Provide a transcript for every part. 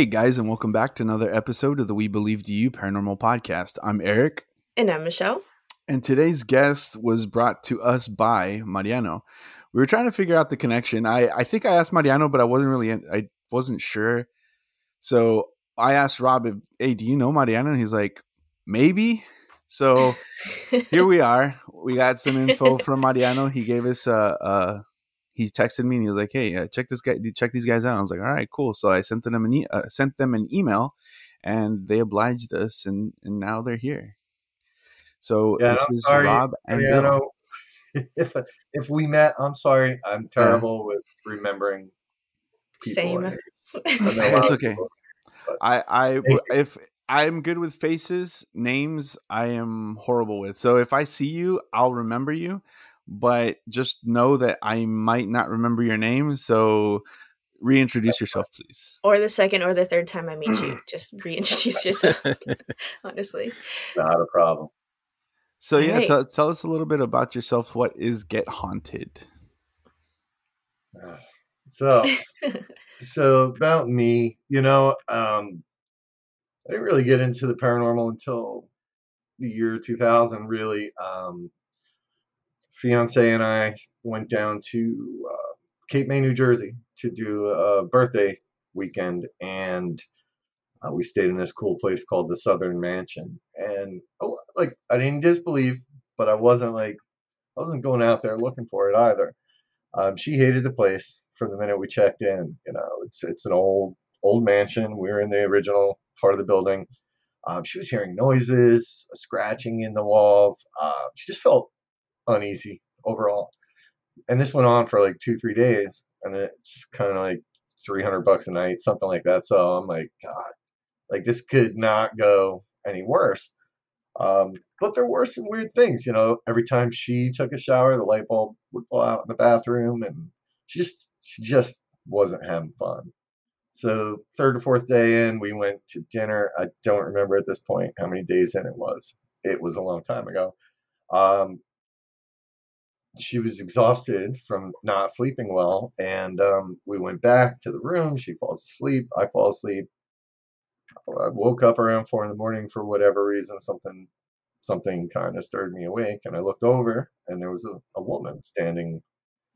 Hey guys, and welcome back to another episode of the We Believe to You Paranormal Podcast. I'm Eric, And I'm Michelle. and today's guest was brought to us by Mariano. We were trying to figure out the connection. I, I think I asked Mariano, but I wasn't really I wasn't sure. So I asked Rob, if, "Hey, do you know Mariano?" And he's like, "Maybe." So here we are. We got some info from Mariano. He gave us a. Uh, he texted me and he was like, "Hey, uh, check this guy. Check these guys out." I was like, "All right, cool." So I sent them an e- uh, sent them an email, and they obliged us, and and now they're here. So Yeah, this I'm is sorry, Rob and Bill. If if we met, I'm sorry. I'm terrible with remembering. Same. and names. I know a lot It's okay. people. I I if I'm good with faces, names I am horrible with. So if I see you, I'll remember you, but just know that I might not remember your name. So reintroduce yourself, please. or the second or the third time I meet you, just reintroduce yourself. honestly. Not a problem. So yeah, Right. tell, tell us a little bit about yourself. What is Get Haunted? So, so about me, you know, um, I didn't really get into the paranormal until the year 2000. Really, um, fiance and I went down to uh, Cape May, New Jersey, to do a birthday weekend, and uh, we stayed in this cool place called the Southern Mansion. And oh, like, I didn't disbelieve, but I wasn't like, I wasn't going out there looking for it either. Um, she hated the place from the minute we checked in. You know, it's it's an old old mansion. We were in the original part of the building. Um, she was hearing noises, scratching in the walls. Uh, she just felt uneasy overall. And this went on for like two, three days, and it's kind of like 300 bucks a night, something like that. So I'm like, God, like this could not go any worse. Um, but there were some weird things, you know. Every time she took a shower, the light bulb would blow out in the bathroom, and she just she just wasn't having fun. So third or fourth day in, we went to dinner. I don't remember at this point how many days in it was. It was a long time ago. Um, she was exhausted from not sleeping well, and um, we went back to the room. She falls asleep. I fall asleep. I woke up around four in the morning for whatever reason. Something something kind of stirred me awake, and I looked over, and there was a, a woman standing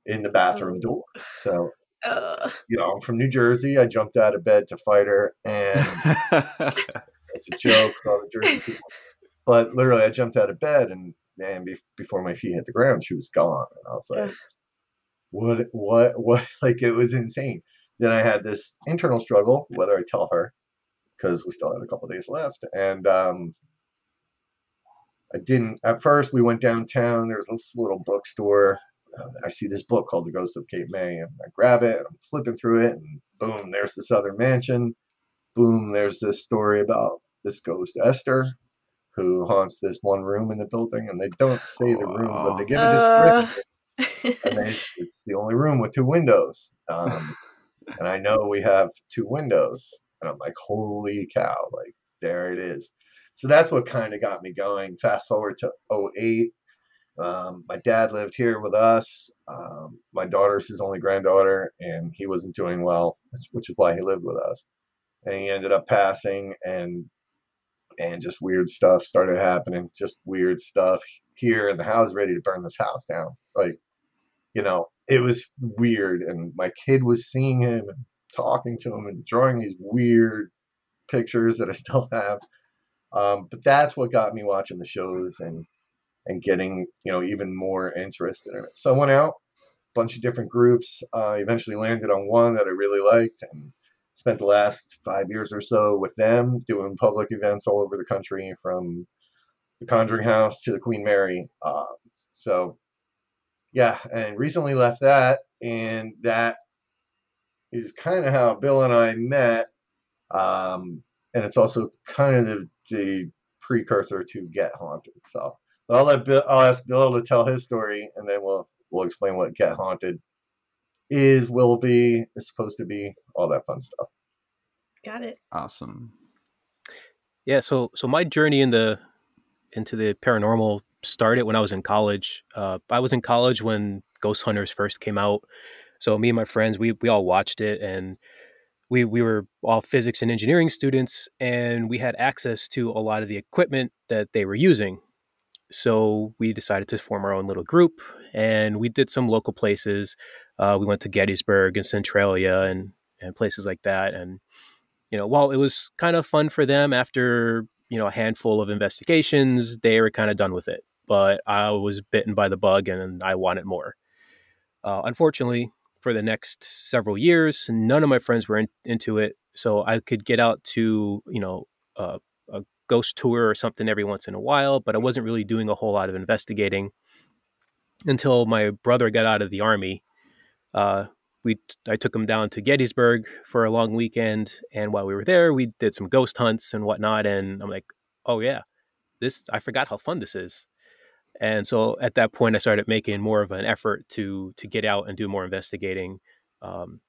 in the bathroom Oh. door. So Uh, you know, I'm from New Jersey. I jumped out of bed to fight her, and it's a joke all the Jersey people. But literally, I jumped out of bed, and and be, before my feet hit the ground, she was gone. And I was like. "What? What? What?" Like it was insane. Then I had this internal struggle whether I tell her because we still had a couple days left, and um, I didn't. At first, we went downtown. There was this little bookstore. Uh, I see this book called The Ghost of Cape May, and I grab it. And I'm flipping through it, and boom, there's the Southern Mansion. Boom, there's this story about this ghost Esther, who haunts this one room in the building, and they don't say the room, but they give a Uh. description, and they, it's the only room with two windows. Um, and I know we have two windows, and I'm like, holy cow, like there it is. So that's what kind of got me going. Fast forward to 08. Um, my dad lived here with us. Um, my daughter's his only granddaughter, and he wasn't doing well, which is why he lived with us. And he ended up passing, and and just weird stuff started happening. Just weird stuff here, and the house ready to burn this house down. Like, you know, it was weird, and my kid was seeing him and talking to him and drawing these weird pictures that I still have. Um, but that's what got me watching the shows and and getting you know even more interested in it. So I went out, a bunch of different groups. Uh, eventually landed on one that I really liked and spent the last five years or so with them doing public events all over the country from the Conjuring House to the Queen Mary. Uh, so yeah, and recently left that, and that is kind of how Bill and I met. Um, and it's also kind of the, the precursor to Get Haunted. So but I'll let Bill, I'll ask Bill to tell his story, and then we'll we'll explain what Get Haunted is, will be, is supposed to be, all that fun stuff. Got it. awesome. Yeah, so so my journey in the into the paranormal started when I was in college. Uh, I was in college when Ghost Hunters first came out, so me and my friends we we all watched it, and we we were all physics and engineering students, and we had access to a lot of the equipment that they were using. So we decided to form our own little group, and we did some local places. Uh, we went to Gettysburg and Centralia and and places like that. And you know, while it was kind of fun for them after you know a handful of investigations, they were kind of done with it. But I was bitten by the bug, and I wanted more. Uh, unfortunately, for the next several years, none of my friends were in, into it, so I could get out to you know uh, a ghost tour or something every once in a while, but I wasn't really doing a whole lot of investigating until my brother got out of the army. Uh, we I took him down to Gettysburg for a long weekend, and while we were there, we did some ghost hunts and whatnot. And I'm like, oh yeah, this I forgot how fun this is. And so at that point, I started making more of an effort to to get out and do more investigating. Um,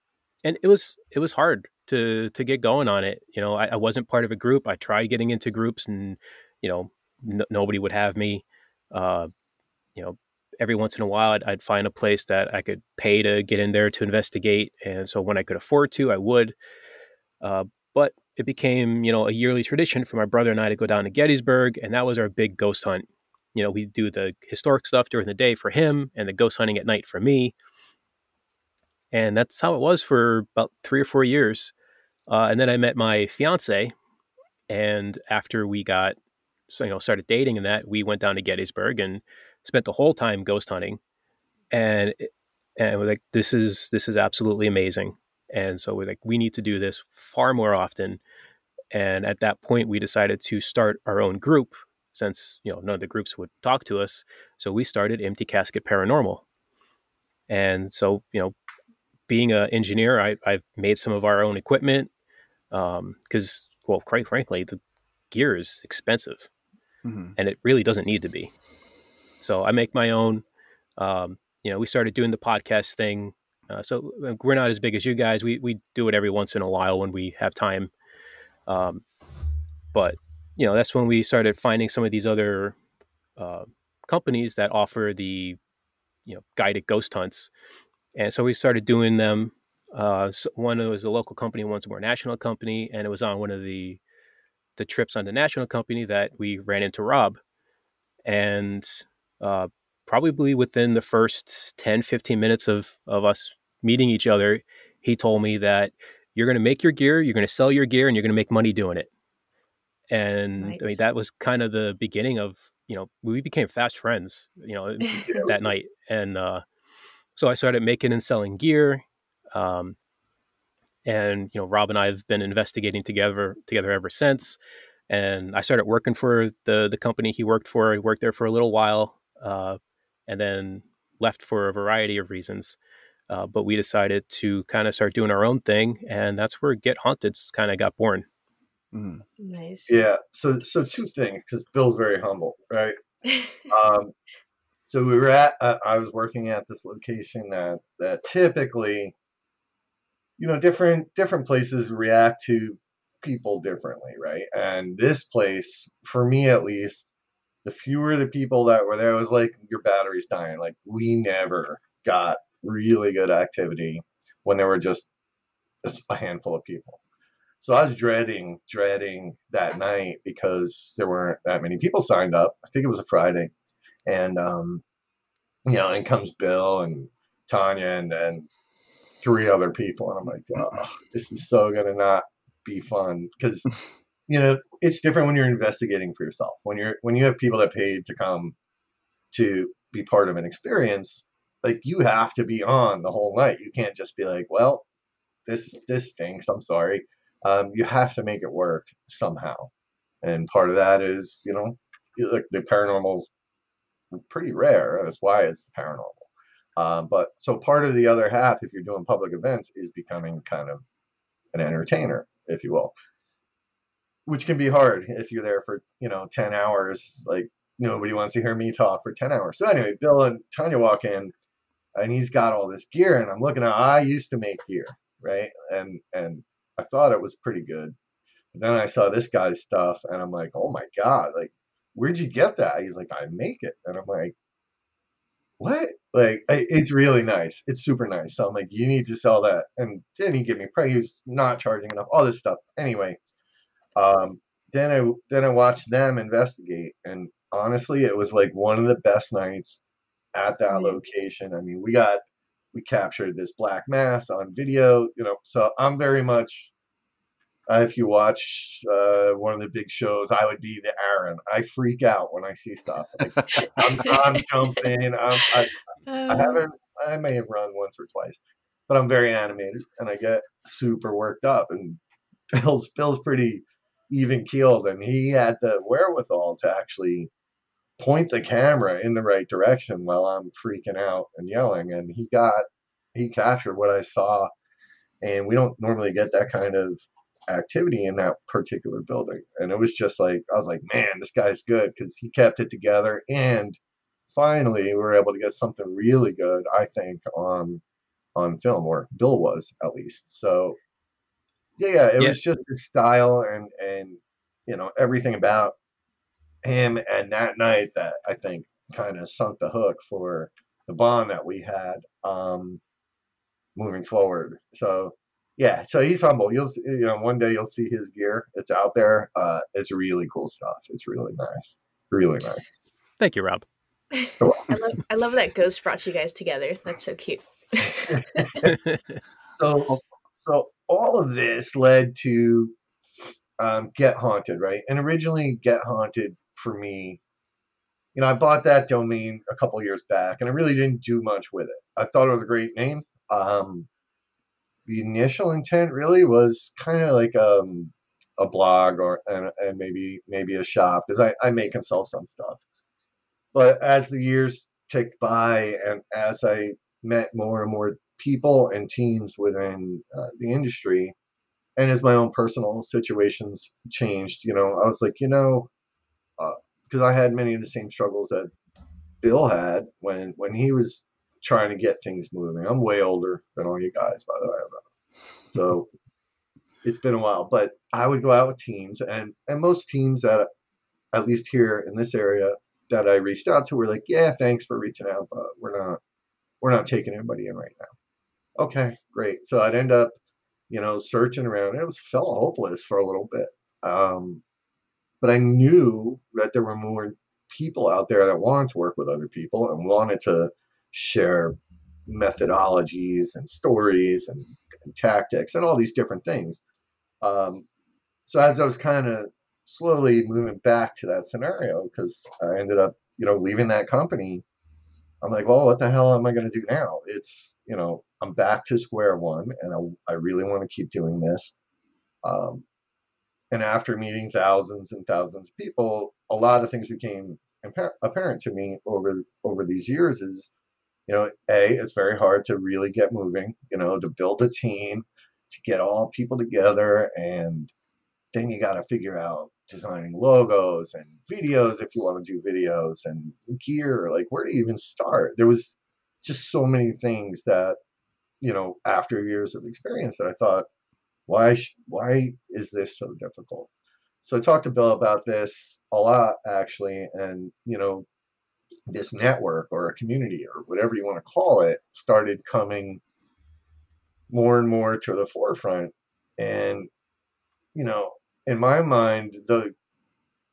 and it was it was hard to to get going on it. You know, I, I wasn't part of a group. I tried getting into groups, and you know, n- nobody would have me. Uh, you know, every once in a while, I'd, I'd, find a place that I could pay to get in there to investigate, and so when I could afford to, I would. Uh, but it became, you know, a yearly tradition for my brother and I to go down to Gettysburg, and that was our big ghost hunt. You know, we do the historic stuff during the day for him, and the ghost hunting at night for me. And that's how it was for about three or four years. Uh, and then I met my fiance, and after we got, so, you know, started dating and that, we went down to Gettysburg and spent the whole time ghost hunting, and and we're like, this is this is absolutely amazing. And so we're like, we need to do this far more often. And at that point, we decided to start our own group since you know none of the groups would talk to us. So we started Empty Casket Paranormal. And so you know, being an engineer, I, I've made some of our own equipment because, um, well, quite frankly, the gear is expensive, mm-hmm. and it really doesn't need to be. So I make my own. Um, you know, we started doing the podcast thing. Uh, so uh, we're not as big as you guys. We we do it every once in a while when we have time. Um, but you know, that's when we started finding some of these other uh, companies that offer the you know guided ghost hunts, and so we started doing them. Uh, so one was a local company, one's a more national company, and it was on one of the the trips on the national company that we ran into Rob, and uh, probably within the first 10, 15 minutes of, of us meeting each other, he told me that you're going to make your gear, you're going to sell your gear, and you're going to make money doing it. And nice. I mean, that was kind of the beginning of, you know, we became fast friends, you know, that night. And uh, so I started making and selling gear. Um, and, you know, Rob and I have been investigating together together ever since. And I started working for the the company he worked for. I worked there for a little while uh, and then left for a variety of reasons. Uh, but we decided to kind of start doing our own thing, and that's where Get Haunted kind of got born. Mm. Nice. Yeah. So, so two things because Bill's very humble, right? um, so we were at. Uh, I was working at this location that that typically, you know, different different places react to people differently, right? And this place, for me at least, the fewer the people that were there, it was like your battery's dying. Like we never got really good activity when there were just a handful of people. So I was dreading, dreading that night because there weren't that many people signed up. I think it was a Friday, and um, you know, in comes Bill and Tanya and and three other people, and I'm like, oh, this is so gonna not be fun because you know, it's different when you're investigating for yourself. When you're when you have people that paid to come to be part of an experience, like you have to be on the whole night. You can't just be like, well, this this stinks. I'm sorry. Um, you have to make it work somehow, and part of that is you know, like the paranormal's pretty rare. That's why it's the paranormal. Um, but so part of the other half, if you're doing public events, is becoming kind of an entertainer, if you will which can be hard if you're there for you know 10 hours like nobody wants to hear me talk for 10 hours so anyway bill and tanya walk in and he's got all this gear and i'm looking at i used to make gear right and and i thought it was pretty good but then i saw this guy's stuff and i'm like oh my god like where'd you get that he's like i make it and i'm like what? Like, it's really nice. It's super nice. So I'm like, you need to sell that. And then he give me praise, not charging enough, all this stuff. Anyway, um, then I then I watched them investigate, and honestly, it was like one of the best nights at that location. I mean, we got we captured this black mass on video, you know. So I'm very much uh, if you watch uh, one of the big shows, I would be the Aaron. I freak out when I see stuff. Like, I'm, I'm, jumping. I'm, I, I uh. haven't. I may have run once or twice, but I'm very animated and I get super worked up. And Bill's Bill's pretty even keeled, and he had the wherewithal to actually point the camera in the right direction while I'm freaking out and yelling. And he got he captured what I saw, and we don't normally get that kind of activity in that particular building. And it was just like, I was like, man, this guy's good because he kept it together. And finally, we were able to get something really good, I think, on on film, or Bill was at least. So, yeah, yeah it yeah. was just his style and and you know everything about him and that night that I think kind of sunk the hook for the bond that we had um, moving forward. So yeah, so he's humble. You'll you know one day you'll see his gear. It's out there. Uh, it's really cool stuff. It's really nice. Really nice. Thank you, Rob. I love I love that Ghost brought you guys together. That's so cute. so so all of this led to um, Get Haunted, right? And originally Get Haunted for me, you know, I bought that domain a couple years back, and I really didn't do much with it. I thought it was a great name. Um, the initial intent really was kind of like um, a blog or and, and maybe maybe a shop because I, I make and sell some stuff. But as the years ticked by and as I met more and more people and teams within uh, the industry, and as my own personal situations changed, you know, I was like, you know, because uh, I had many of the same struggles that Bill had when when he was trying to get things moving. I'm way older than all you guys, by the way. So it's been a while, but I would go out with teams, and and most teams that, at least here in this area, that I reached out to were like, yeah, thanks for reaching out, but we're not we're not taking anybody in right now. Okay, great. So I'd end up, you know, searching around. It was felt hopeless for a little bit. Um, but I knew that there were more people out there that wanted to work with other people and wanted to share methodologies and stories and, and tactics and all these different things. Um, so as I was kind of slowly moving back to that scenario, because I ended up, you know, leaving that company, I'm like, well, what the hell am I going to do now? It's, you know, I'm back to square one, and I, I really want to keep doing this. Um, and after meeting thousands and thousands of people, a lot of things became apparent to me over over these years. Is you know, A, it's very hard to really get moving, you know, to build a team, to get all people together. And then you got to figure out designing logos and videos if you want to do videos and gear. Like, where do you even start? There was just so many things that, you know, after years of experience that I thought, why, why is this so difficult? So I talked to Bill about this a lot actually, and you know, this network or a community or whatever you want to call it started coming more and more to the forefront and you know in my mind the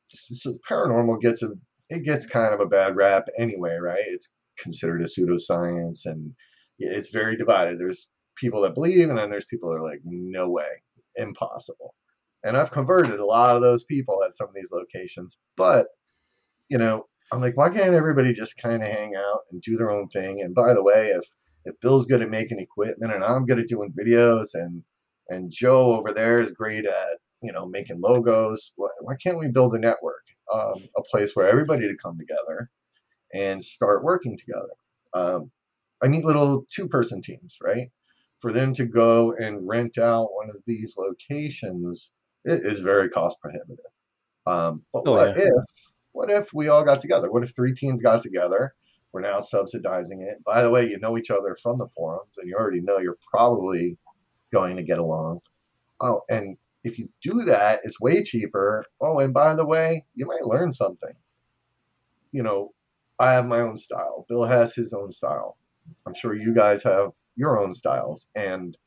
so paranormal gets a it gets kind of a bad rap anyway right? It's considered a pseudoscience and it's very divided. There's people that believe and then there's people that are like no way. Impossible. And i've converted a lot of those people at some of these locations but you know I'm like, why can't everybody just kind of hang out and do their own thing? And by the way, if if Bill's good at making equipment and I'm good at doing videos and and Joe over there is great at you know making logos, why, why can't we build a network, um, a place where everybody to come together and start working together? Um, I need little two-person teams, right? For them to go and rent out one of these locations it is very cost prohibitive. Um, but oh, what yeah. if what if we all got together? What if three teams got together? We're now subsidizing it. By the way, you know each other from the forums, and you already know you're probably going to get along. Oh, and if you do that, it's way cheaper. Oh, and by the way, you might learn something. You know, I have my own style. Bill has his own style. I'm sure you guys have your own styles. And,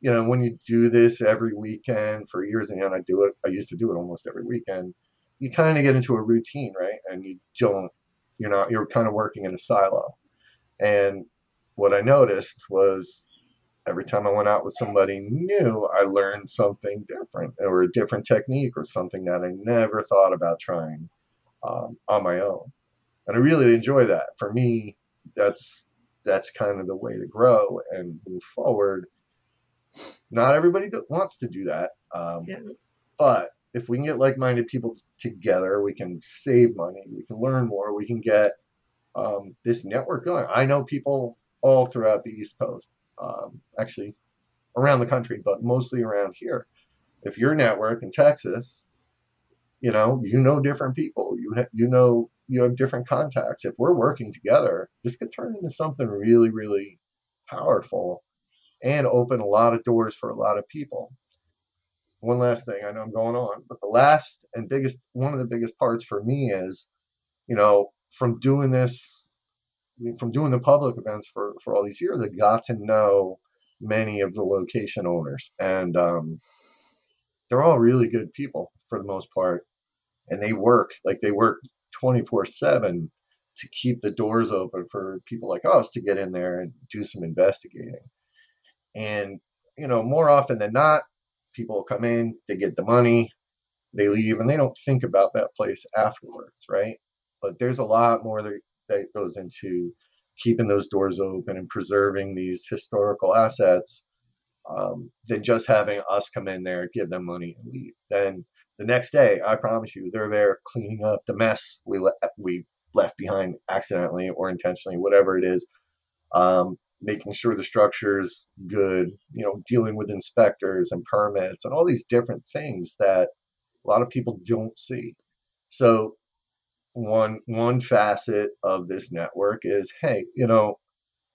you know, when you do this every weekend for years and, and I do it, I used to do it almost every weekend, you kind of get into a routine, right? And you don't, you're not, you're kind of working in a silo. And what I noticed was every time I went out with somebody new, I learned something different or a different technique or something that I never thought about trying um, on my own. And I really enjoy that. For me, that's that's kind of the way to grow and move forward. Not everybody wants to do that, um, yeah. but if we can get like-minded people together, we can save money, we can learn more, we can get um, this network going. I know people all throughout the East Coast um, actually around the country, but mostly around here. If your network in Texas, you know, you know different people. You ha- you know you have different contacts. If we're working together, this could turn into something really really powerful and open a lot of doors for a lot of people. One last thing, I know I'm going on, but the last and biggest one of the biggest parts for me is, you know, from doing this from doing the public events for, for all these years, I got to know many of the location owners, and um, they're all really good people for the most part, and they work like they work 24 seven to keep the doors open for people like us to get in there and do some investigating. And you know, more often than not, people come in, they get the money, they leave, and they don't think about that place afterwards, right? But there's a lot more that that goes into keeping those doors open and preserving these historical assets um, than just having us come in there, give them money, and leave. Then the next day, I promise you, they're there cleaning up the mess we le- we left behind accidentally or intentionally, whatever it is. Um, making sure the structure is good, you know, dealing with inspectors and permits and all these different things that a lot of people don't see. So one one facet of this network is hey you know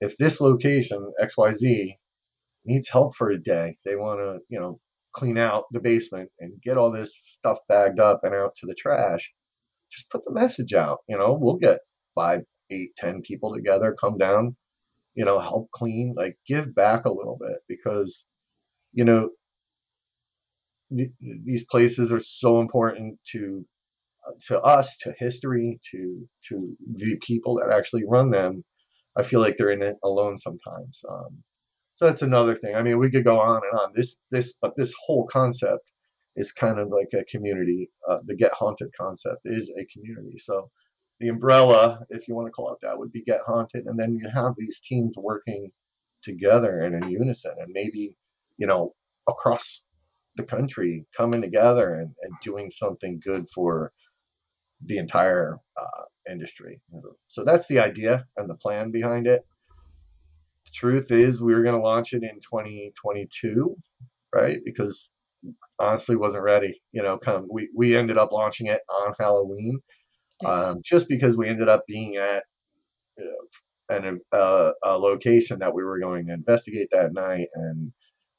if this location xyz needs help for a day they want to you know clean out the basement and get all this stuff bagged up and out to the trash just put the message out you know we'll get five eight ten people together come down you know help clean like give back a little bit because you know th- these places are so important to to us, to history, to to the people that actually run them, I feel like they're in it alone sometimes. Um, so that's another thing. I mean, we could go on and on. This this but this whole concept is kind of like a community. Uh, the Get Haunted concept is a community. So the umbrella, if you want to call it that, would be Get Haunted, and then you have these teams working together and in unison, and maybe you know across the country coming together and, and doing something good for the entire uh, industry. So that's the idea and the plan behind it. The truth is, we were going to launch it in 2022, right? Because honestly, wasn't ready. You know, kind of we we ended up launching it on Halloween, yes. um, just because we ended up being at uh, an uh, a location that we were going to investigate that night and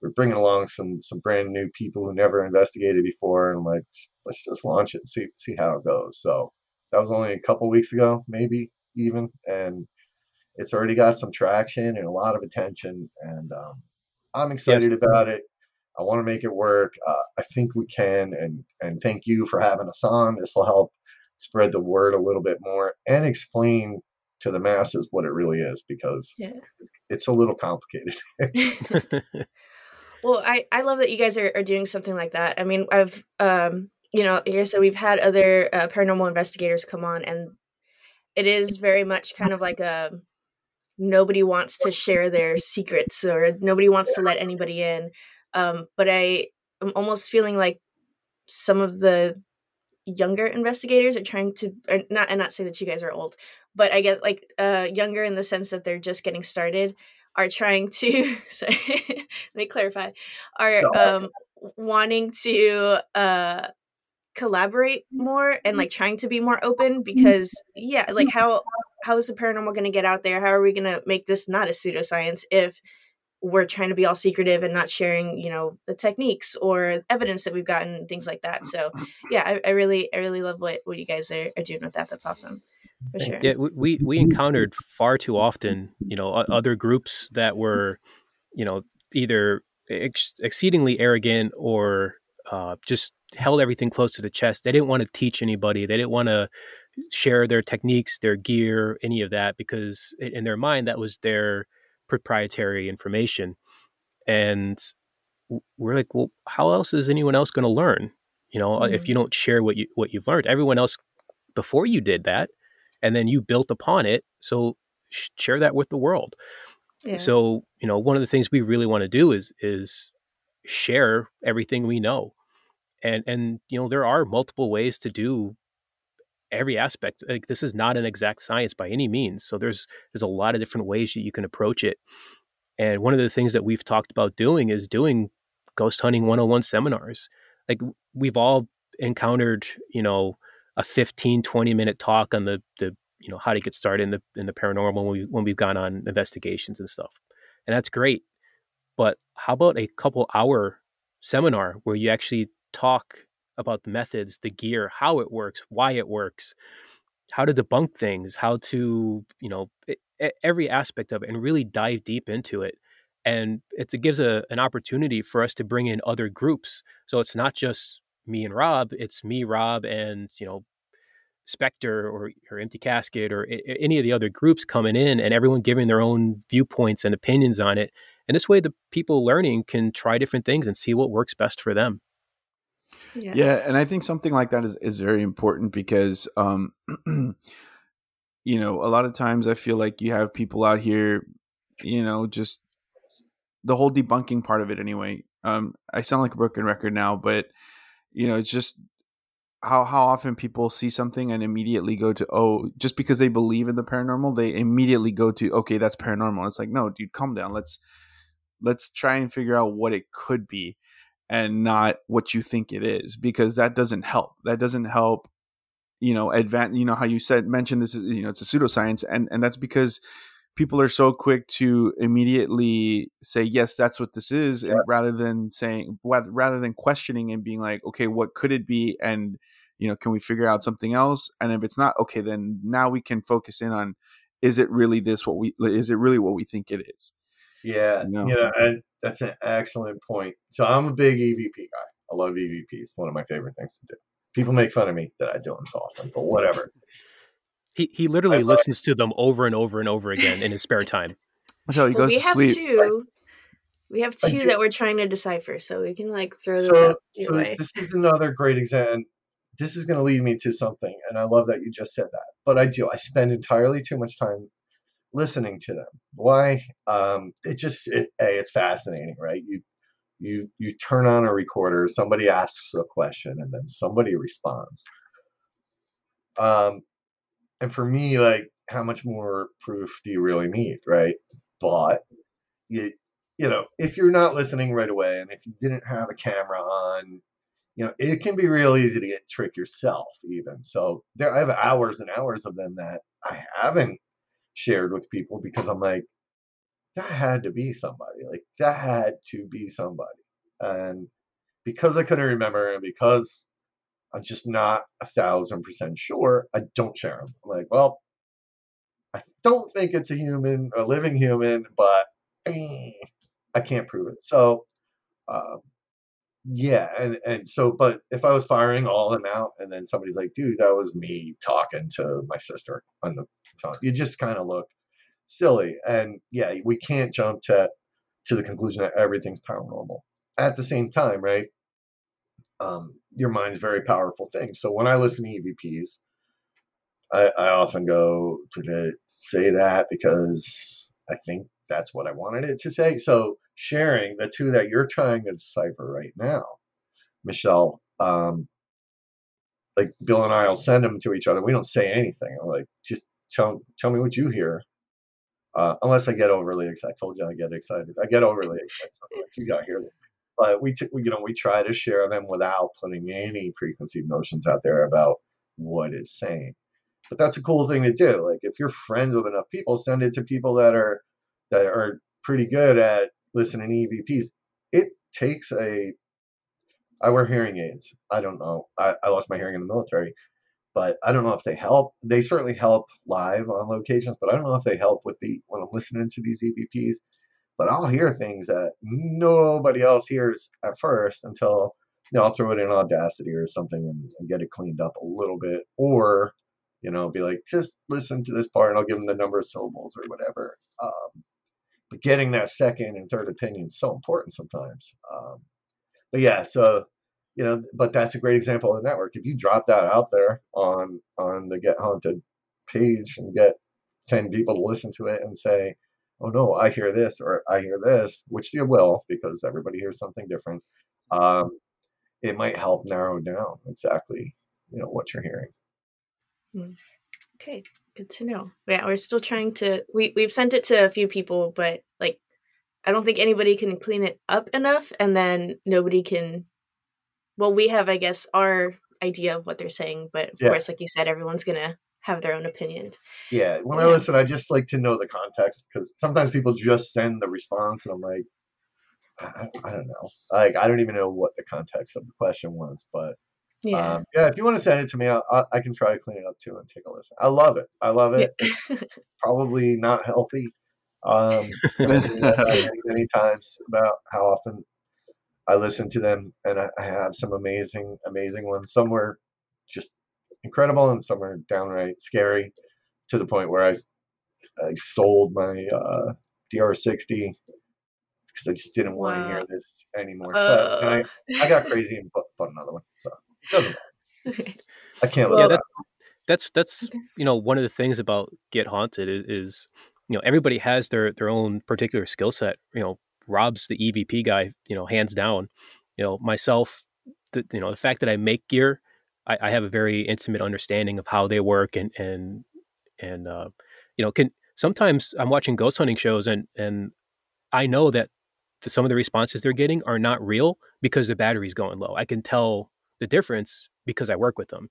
we're bringing along some some brand new people who never investigated before, and like, let's just launch it and see see how it goes. So that was only a couple weeks ago, maybe even, and it's already got some traction and a lot of attention, and um, I'm excited yes. about it. I want to make it work. Uh, I think we can, and and thank you for having us on. This will help spread the word a little bit more and explain to the masses what it really is because yeah. it's a little complicated. Well, I, I love that you guys are, are doing something like that. I mean, I've, um, you know, like I said, we've had other uh, paranormal investigators come on, and it is very much kind of like a nobody wants to share their secrets or nobody wants to let anybody in. Um, but I am almost feeling like some of the younger investigators are trying to not and not say that you guys are old but i guess like uh younger in the sense that they're just getting started are trying to sorry, let me clarify are um, wanting to uh, collaborate mm-hmm. more and mm-hmm. like trying to be more oh, open? Mm-hmm. because yeah like how how is the paranormal going to get out there? How are we going to make this not a pseudoscience if we're trying to be all secretive and not sharing you know the techniques or evidence that we've gotten things like that? So yeah i, I really i really love what what you guys are, are doing with that. That's awesome for sure. Yeah, we we encountered far too often, you know, other groups that were, you know, either ex- exceedingly arrogant or uh, just held everything close to the chest. They didn't want to teach anybody. They didn't want to share their techniques, their gear, any of that, because in their mind that was their proprietary information. And we're like, well, how else is anyone else going to learn? You know, mm-hmm. if you don't share what you what you've learned, everyone else before you did that, and then you built upon it. So share that with the world. Yeah. So you know, one of the things we really want to do is is share everything we know, and and you know, there are multiple ways to do every aspect. Like this is not an exact science by any means. So there's there's a lot of different ways that you can approach it. And one of the things that we've talked about doing is doing ghost hunting 101 seminars like we've all encountered you know a 15 20 minute talk on the the you know how to get started in the in the paranormal when we when we've gone on investigations and stuff. And that's great. But how about a couple hour seminar where you actually talk about the methods the gear how it works why it works how to debunk things how to you know every aspect of it and really dive deep into it. And it gives a, an opportunity for us to bring in other groups. So it's not just me and rob it's me rob and you know spectre or, or empty casket or I- any of the other groups coming in and everyone giving their own viewpoints and opinions on it. And this way the people learning can try different things and see what works best for them. Yeah, yeah and i think something like that is, is very important because um you know a lot of times i feel like you have people out here you know just the whole debunking part of it anyway. Um, I sound like a broken record now, but you know, it's just how how often people see something and immediately go to oh, just because they believe in the paranormal, they immediately go to okay, that's paranormal. It's like no, dude, calm down. Let's let's try and figure out what it could be and not what you think it is because that doesn't help. That doesn't help. You know, advance. You know how you said mentioned this is you know it's a pseudoscience, and and that's because people are so quick to immediately say yes that's what this is yeah. and rather than saying rather than questioning and being like okay what could it be? And you know can we figure out something else? And if it's not okay then now we can focus in on is it really this what we is it really what we think it is? Yeah you know? yeah and that's an excellent point. So i'm a big evp guy. I love evps one of my favorite things to do. People make fun of me that i do them so often but whatever he he literally listens to them over and over and over again in his spare time. So he well, goes we to have sleep. two. We have two that we're trying to decipher, so we can like throw those so, out. So this is another great example. This is going to lead me to something, and I love that you just said that. But I do. I spend entirely too much time listening to them. Why? Um, it just it, a it's fascinating, right? You you you turn on a recorder, somebody asks a question, and then somebody responds. Um, and for me, like, how much more proof do you really need, right? But you, you know, if you're not listening right away, and if you didn't have a camera on, you know, it can be real easy to get tricked yourself, even. So there, I have hours and hours of them that I haven't shared with people because I'm like, that had to be somebody. Like that had to be somebody. And because I couldn't remember, and because I'm just not a thousand percent sure. I don't share them. I'm like, well, I don't think it's a human, a living human, but eh, I can't prove it. So, um, yeah, and and so, but if I was firing all of them out, and then somebody's like, dude, that was me talking to my sister on the phone, you just kind of look silly. And yeah, we can't jump to to the conclusion that everything's paranormal. At the same time, right? Um, your mind's very powerful thing. So when I listen to EVPs, I, I often go to the, say that because I think that's what I wanted it to say. So sharing the two that you're trying to decipher right now, Michelle, um, like Bill and I will send them to each other. We don't say anything. I'm like, just tell tell me what you hear. Uh, unless I get overly excited. I told you I get excited. I get overly excited. So like, you got this but we, t- we, you know, we try to share them without putting any preconceived notions out there about what is saying. But that's a cool thing to do. Like if you're friends with enough people, send it to people that are that are pretty good at listening to EVPs. It takes a I wear hearing aids. I don't know. I, I lost my hearing in the military. but I don't know if they help. They certainly help live on locations, but I don't know if they help with the when I'm listening to these EVPs. But I'll hear things that nobody else hears at first until you know, I'll throw it in Audacity or something and, and get it cleaned up a little bit, or you know, be like, just listen to this part, and I'll give them the number of syllables or whatever. Um, but getting that second and third opinion is so important sometimes. Um, but yeah, so you know, but that's a great example of the network. If you drop that out there on on the Get Haunted page and get ten people to listen to it and say, "Oh no, I hear this" or "I hear this," which you will because everybody hears something different. Um, it might help narrow down exactly you know what you're hearing. Hmm. Okay, good to know. Yeah, we're still trying to. We we've sent it to a few people, but like, I don't think anybody can clean it up enough, and then nobody can well, we have, I guess, our idea of what they're saying, but of yeah. course, like you said, everyone's gonna have their own opinion. Yeah, when yeah. I listen, I just like to know the context because sometimes people just send the response, and I'm like, I, I, don't know, like I don't even know what the context of the question was, but yeah, um, yeah. If you want to send it to me, I, I can try to clean it up too and take a listen. I love it. I love it. Yeah. Probably not healthy. Um, many, many times about how often I listen to them, and I, I have some amazing, amazing ones. Some were just incredible, and some are downright scary, to the point where I I sold my uh, DR60 because I just didn't want to hear this anymore. Uh, but I, I got crazy and bought, bought another one. So doesn't. I can't well, that, That's that's you know one of the things about Get Haunted is, is you know everybody has their their own particular skill set. You know Rob's the EVP guy, you know, hands down. You know, myself, the, you know, the fact that I make gear, I, I have a very intimate understanding of how they work and and and uh, you know, can sometimes I'm watching ghost hunting shows and and I know that the, some of the responses they're getting are not real because the battery's going low. I can tell the difference because I work with them.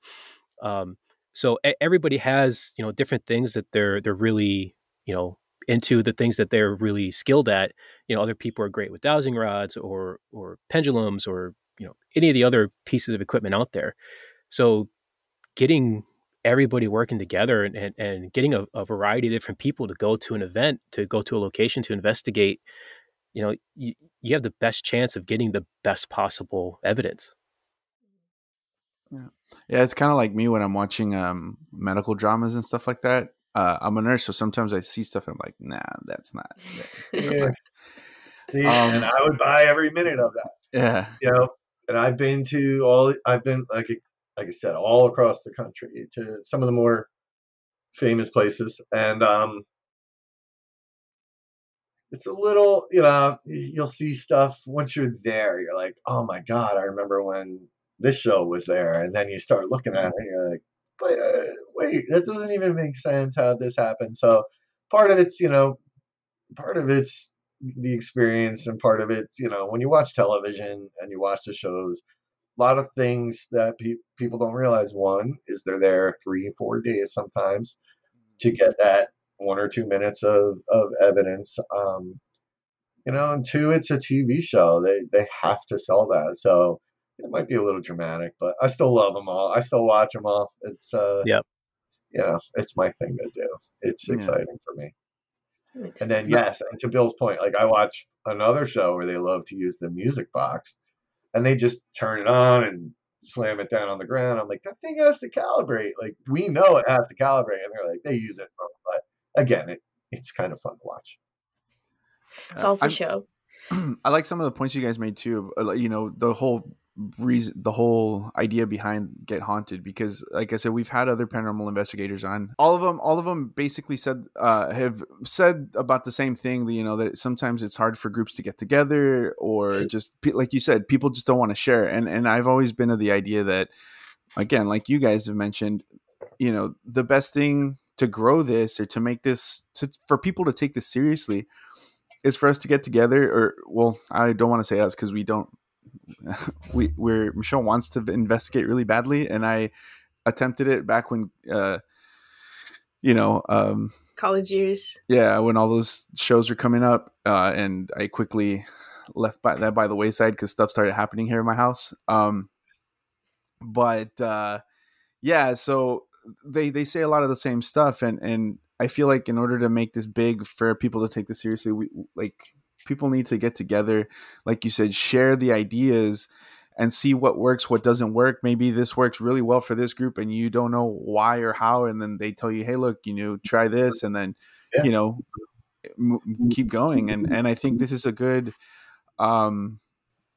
Um, so everybody has you know different things that they're they're really you know into the things that they're really skilled at. You know, other people are great with dowsing rods or or pendulums or you know any of the other pieces of equipment out there. So getting everybody working together and, and, and getting a, a, variety of different people to go to an event, to go to a location to investigate, you know, you, you have the best chance of getting the best possible evidence. Yeah. Yeah, it's kind of like me when I'm watching um, medical dramas and stuff like that uh, I'm a nurse, so sometimes I see stuff and I'm like, nah, that's not. That's yeah. not. See, um, and I would buy every minute of that. Yeah, you know, and I've been to all. I've been like like I said, all across the country to some of the more famous places, and um, it's a little, you know, you'll see stuff once you're there. You're like, oh my god, I remember when this show was there, and then you start looking at it, and you're like, but uh, wait, that doesn't even make sense how this happened. So part of it's, you know, part of it's the experience and part of it's, you know, when you watch television and you watch the shows, lot of things that pe- people don't realize. One is they're there three, four days sometimes to get that one or two minutes of, of evidence. Um, you know, and two, it's a TV show. They they have to sell that. So it might be a little dramatic, but I still love them all. I still watch them all. It's uh, yep. Yeah, it's my thing to do. It's yeah. exciting for me. And then yes, and to Bill's point, like I watch another show where they love to use the music box, and they just turn it on and slam it down on the ground. I'm like, that thing has to calibrate. Like we know it has to calibrate, and they're like, they use it, but again, it it's kind of fun to watch. It's all for uh, show. I like some of the points you guys made too. Uh, you know, the whole reason the whole idea behind get haunted because like i said we've had other paranormal investigators on. All of them all of them basically said uh have said about the same thing you know that sometimes it's hard for groups to get together or just like you said people just don't want to share. And and i've always been of the idea that again like you guys have mentioned you know the best thing to grow this or to make this to, for people to take this seriously is for us to get together or well i don't want to say us because we don't we where Michelle wants to investigate really badly, and I attempted it back when, uh, you know, um, college years. Yeah, when all those shows were coming up, uh, and I quickly left by, that by the wayside because stuff started happening here in my house. Um, but uh, yeah, so they they say a lot of the same stuff, and and I feel like in order to make this big for people to take this seriously, we like people need to get together, like you said, share the ideas and see what works, what doesn't work. Maybe this works really well for this group, and you don't know why or how, and then they tell you, "Hey, look, you know, try this," and then Yeah. you know, m- keep going. And and I think this is a good um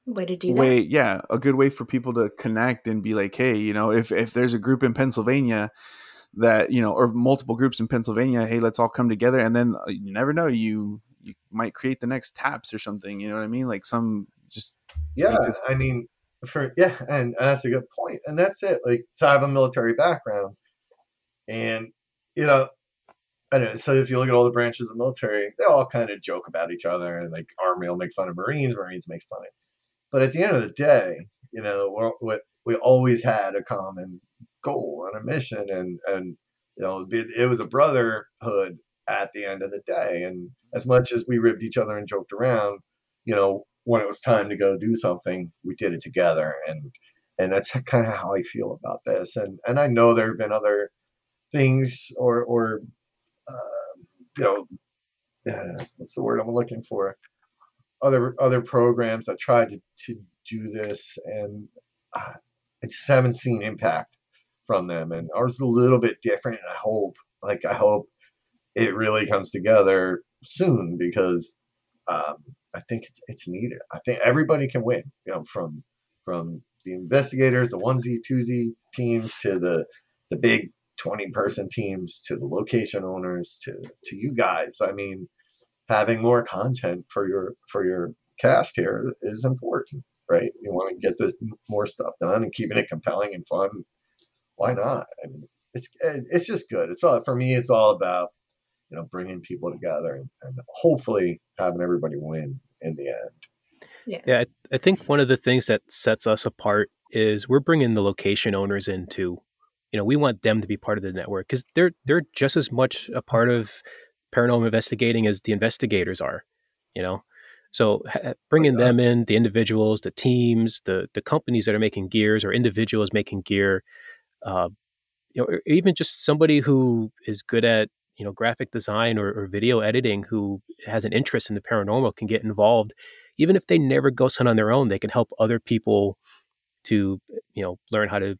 Way to do way yeah a good way for people to connect and be like hey you know if if there's a group in pennsylvania that you know or multiple groups in pennsylvania hey let's all come together and then uh, you never know you you might create the next taps or something you know what i mean like some just Yeah, this- I mean, for yeah, and, and that's a good point. And that's it. Like, so I have a military background, and you know, I know. So if you look at all the branches of the military, they all kind of joke about each other, and like Army will make fun of Marines, Marines make fun of. But at the end of the day, you know, what we always had a common goal and a mission, and and you know, it was a brotherhood at the end of the day. And as much as we ribbed each other and joked around, you know, when it was time to go do something, we did it together, and and that's kind of how I feel about this. And and I know there have been other things or or uh, you know uh, what's the word I'm looking for? Other other programs that tried to, to do this and uh, I just haven't seen impact from them. And ours is a little bit different and I hope like I hope it really comes together soon because um, I think it's it's needed. I think everybody can win you know from from the investigators the onesie twosie teams to the the big 20 person teams to the location owners to to you guys. I mean having more content for your for your cast here is important right? You want to get this more stuff done and keeping it compelling and fun. Why not? I mean it's it's just good. It's all for me it's all about you know bringing people together and, and hopefully having everybody win in the end Yeah, I, I think one of the things that sets us apart is we're bringing the location owners into. You know, we want them to be part of the network because they're they're just as much a part of paranormal investigating as the investigators are. You know, so ha- bringing yeah. them in, the individuals, the teams, the the companies that are making gears, or individuals making gear, uh, you know, or even just somebody who is good at you know graphic design or, or video editing who has an interest in the paranormal can get involved even if they never go hunt on their own, they can help other people to, you know, learn how to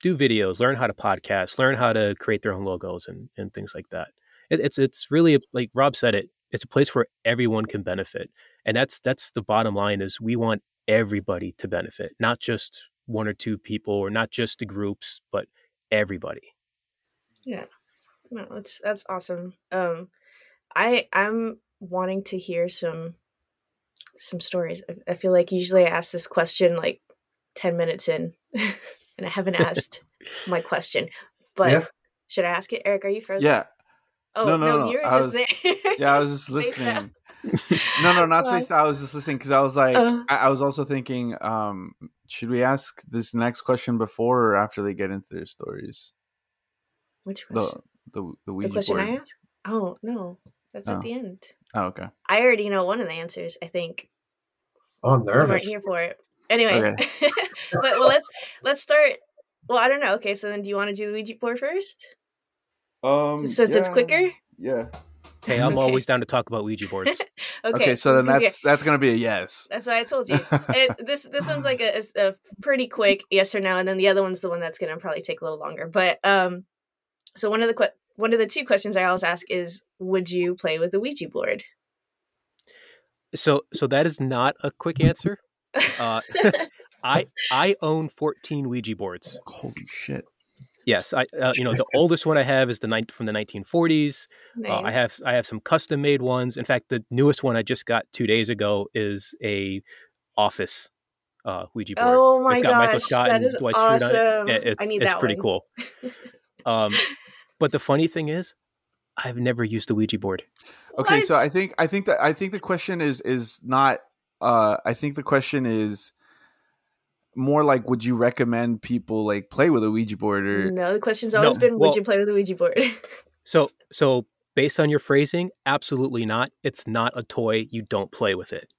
do videos, learn how to podcast, learn how to create their own logos and, and things like that. It, it's it's really like Rob said it. It's a place where everyone can benefit, and that's that's the bottom line. Is we want everybody to benefit, not just one or two people, or not just the groups, but everybody. No, that's that's awesome. Um, I I'm wanting to hear some some stories. I, I feel like usually I ask this question like ten minutes in, and I haven't asked my question. But Yeah. should I ask it, Eric? Are you frozen? yeah Oh No, no, no, no, you're I just was- there. yeah i was just listening no no not spaced out i was just listening because i was like Uh. I, I was also thinking um should we ask this next question before or after they get into their stories Which question? The, the Ouija The question board I asked? Oh no, that's Oh. at the end. oh okay I already know one of the answers. I think oh, i'm you weren't here for it. Anyway, but well, let's let's start. Well, I don't know. Okay, so then do you want to do the Ouija board first, um so it's, it's quicker? yeah Hey, I'm Okay. always down to talk about Ouija boards. Okay, okay, so then is gonna be a- that's that's gonna be a yes That's why I told you. It, this this one's like a, a pretty quick yes or no, and then the other one's the one that's gonna probably take a little longer. But um, so one of the que- one of the two questions I always ask is, would you play with the Ouija board? So so that is not a quick answer. Uh, I I own 14 Ouija boards. holy shit Yes, I uh, you know the oldest one I have is the night from the 1940s. Uh, I have I have some custom made ones. In fact, the newest one I just got two days ago is a office uh, Ouija board. Oh my it's got Michael gosh, Scott that and is Dwight it. awesome! It- It's, I need it's that pretty one. cool. Um, but the funny thing is, I've never used a Ouija board. Okay, so I think I think that I think the question is is not uh I think the question is more like would you recommend people like play with a Ouija board or no, the question's No, always been, would well- you play with the Ouija board? So so based on your phrasing, absolutely not. It's not a toy. You don't play with it.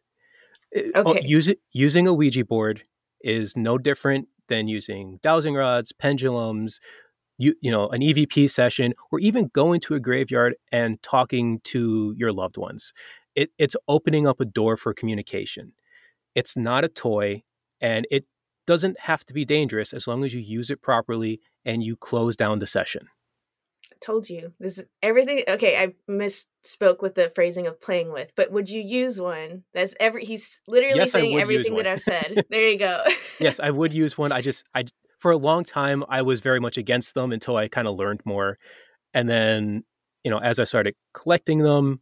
It- oh, Okay. use it, using a Ouija board is no different than using dowsing rods, pendulums, you you know an EVP session or even going to a graveyard and talking to your loved ones. It, it's opening up a door for communication. It's not a toy, and it doesn't have to be dangerous as long as you use it properly and you close down the session. I told you this is everything. Okay, I misspoke with the phrasing of playing with, but would you use one? That's every. He's literally Yes, saying everything that I've said. There you go. yes, I would use one. I just I for a long time I was very much against them until I kind of learned more. And then, you know, as I started collecting them,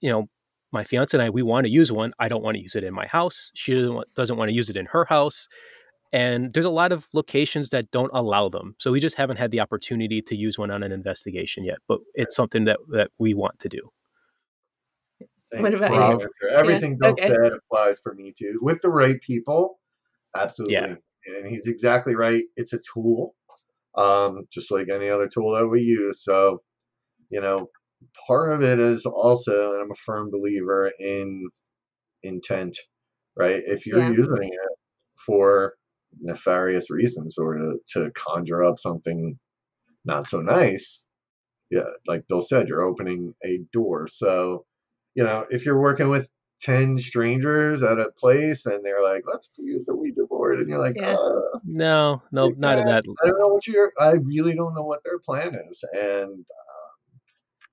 you know, my fiance and I we want to use one. I don't want to use it in my house. She doesn't want, doesn't want to use it in her house. And there's a lot of locations that don't allow them. So we just haven't had the opportunity to use one on an investigation yet, but it's something that that we want to do. Same- What about same you? answer. Everything Bill okay. said applies for me too. With the right people, absolutely. Yeah. And he's exactly right. It's a tool, um, just like any other tool that we use. So, you know, part of it is also, and I'm a firm believer in intent, right? If you're Yeah. using it for nefarious reasons or to, to conjure up something not so nice, yeah, like Bill said, you're opening a door. So, you know, if you're working with 10 strangers at a place and they're like, let's use the Ouija board, and you're like, Yeah. uh, No, no, not in that. I don't know what your, I really don't know what their plan is. And um,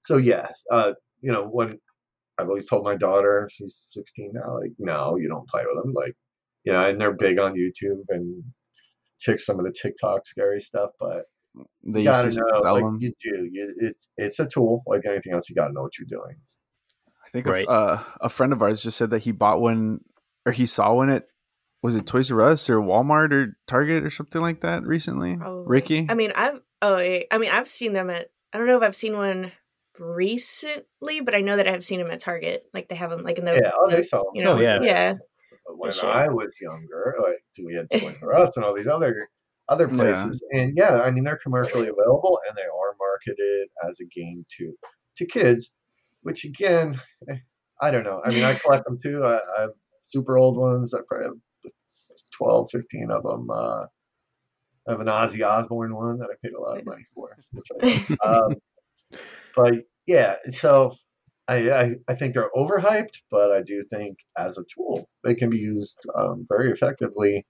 so, yeah, uh, you know, when I've always told my daughter, she's 16 now, like, no, you don't play with them. Like, you know, and they're big on YouTube and tick some of the TikTok scary stuff, but They you gotta used to know, sell like them. you do. You, it, it's a tool, like anything else. You gotta know what you're doing. I think a f- Right. uh, a friend of ours just said that he bought one or he saw one at was it Toys R Us or Walmart or Target or something like that recently. Probably. Ricky, I mean, I've oh, I mean, I've seen them at. I don't know if I've seen one recently, but I know that I've seen them at Target. Like they have them like in the Yeah, oh, they sell them. you know, Oh, yeah. yeah, When sure. I was younger, like we had Toys R Us and all these other other Yeah. places, and yeah, I mean they're commercially available and they are marketed as a game to to kids, which again, I don't know. I mean, I collect them too. I, I have super old ones. I probably have 12, 15 of them. Uh, I have an Ozzy Osbourne one that I paid a lot of money for. Which I um, but yeah, so I, I I think they're overhyped, but I do think as a tool they can be used um, very effectively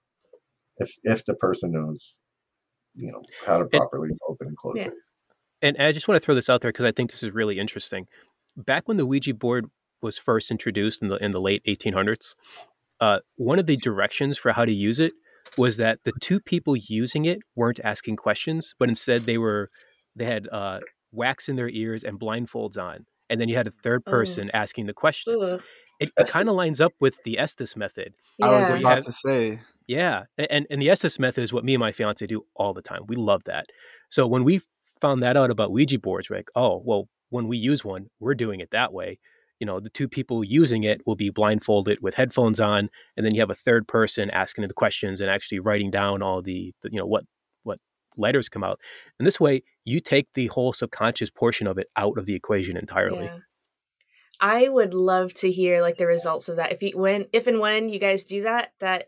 if if the person knows, you know, how to properly open and close Yeah. it. and I just want to throw this out there because I think this is really interesting. Back when the Ouija board was first introduced in the in the late 1800s, uh, one of the directions for how to use it was that the two people using it weren't asking questions, but instead they were they had uh, wax in their ears and blindfolds on, and then you had a third Oh. person asking the questions. Ooh, It, it kind of lines up with the Estes method. I was about have- to say Yeah, and and the Estes method is what me and my fiance do all the time. We love that. So when we found that out about Ouija boards, we're like, oh, well, when we use one, we're doing it that way. You know, the two people using it will be blindfolded with headphones on, and then you have a third person asking the questions and actually writing down all the, the you know what what letters come out. And this way, you take the whole subconscious portion of it out of the equation entirely. Yeah. I would love to hear like the results of that. If you when if and when you guys do that, that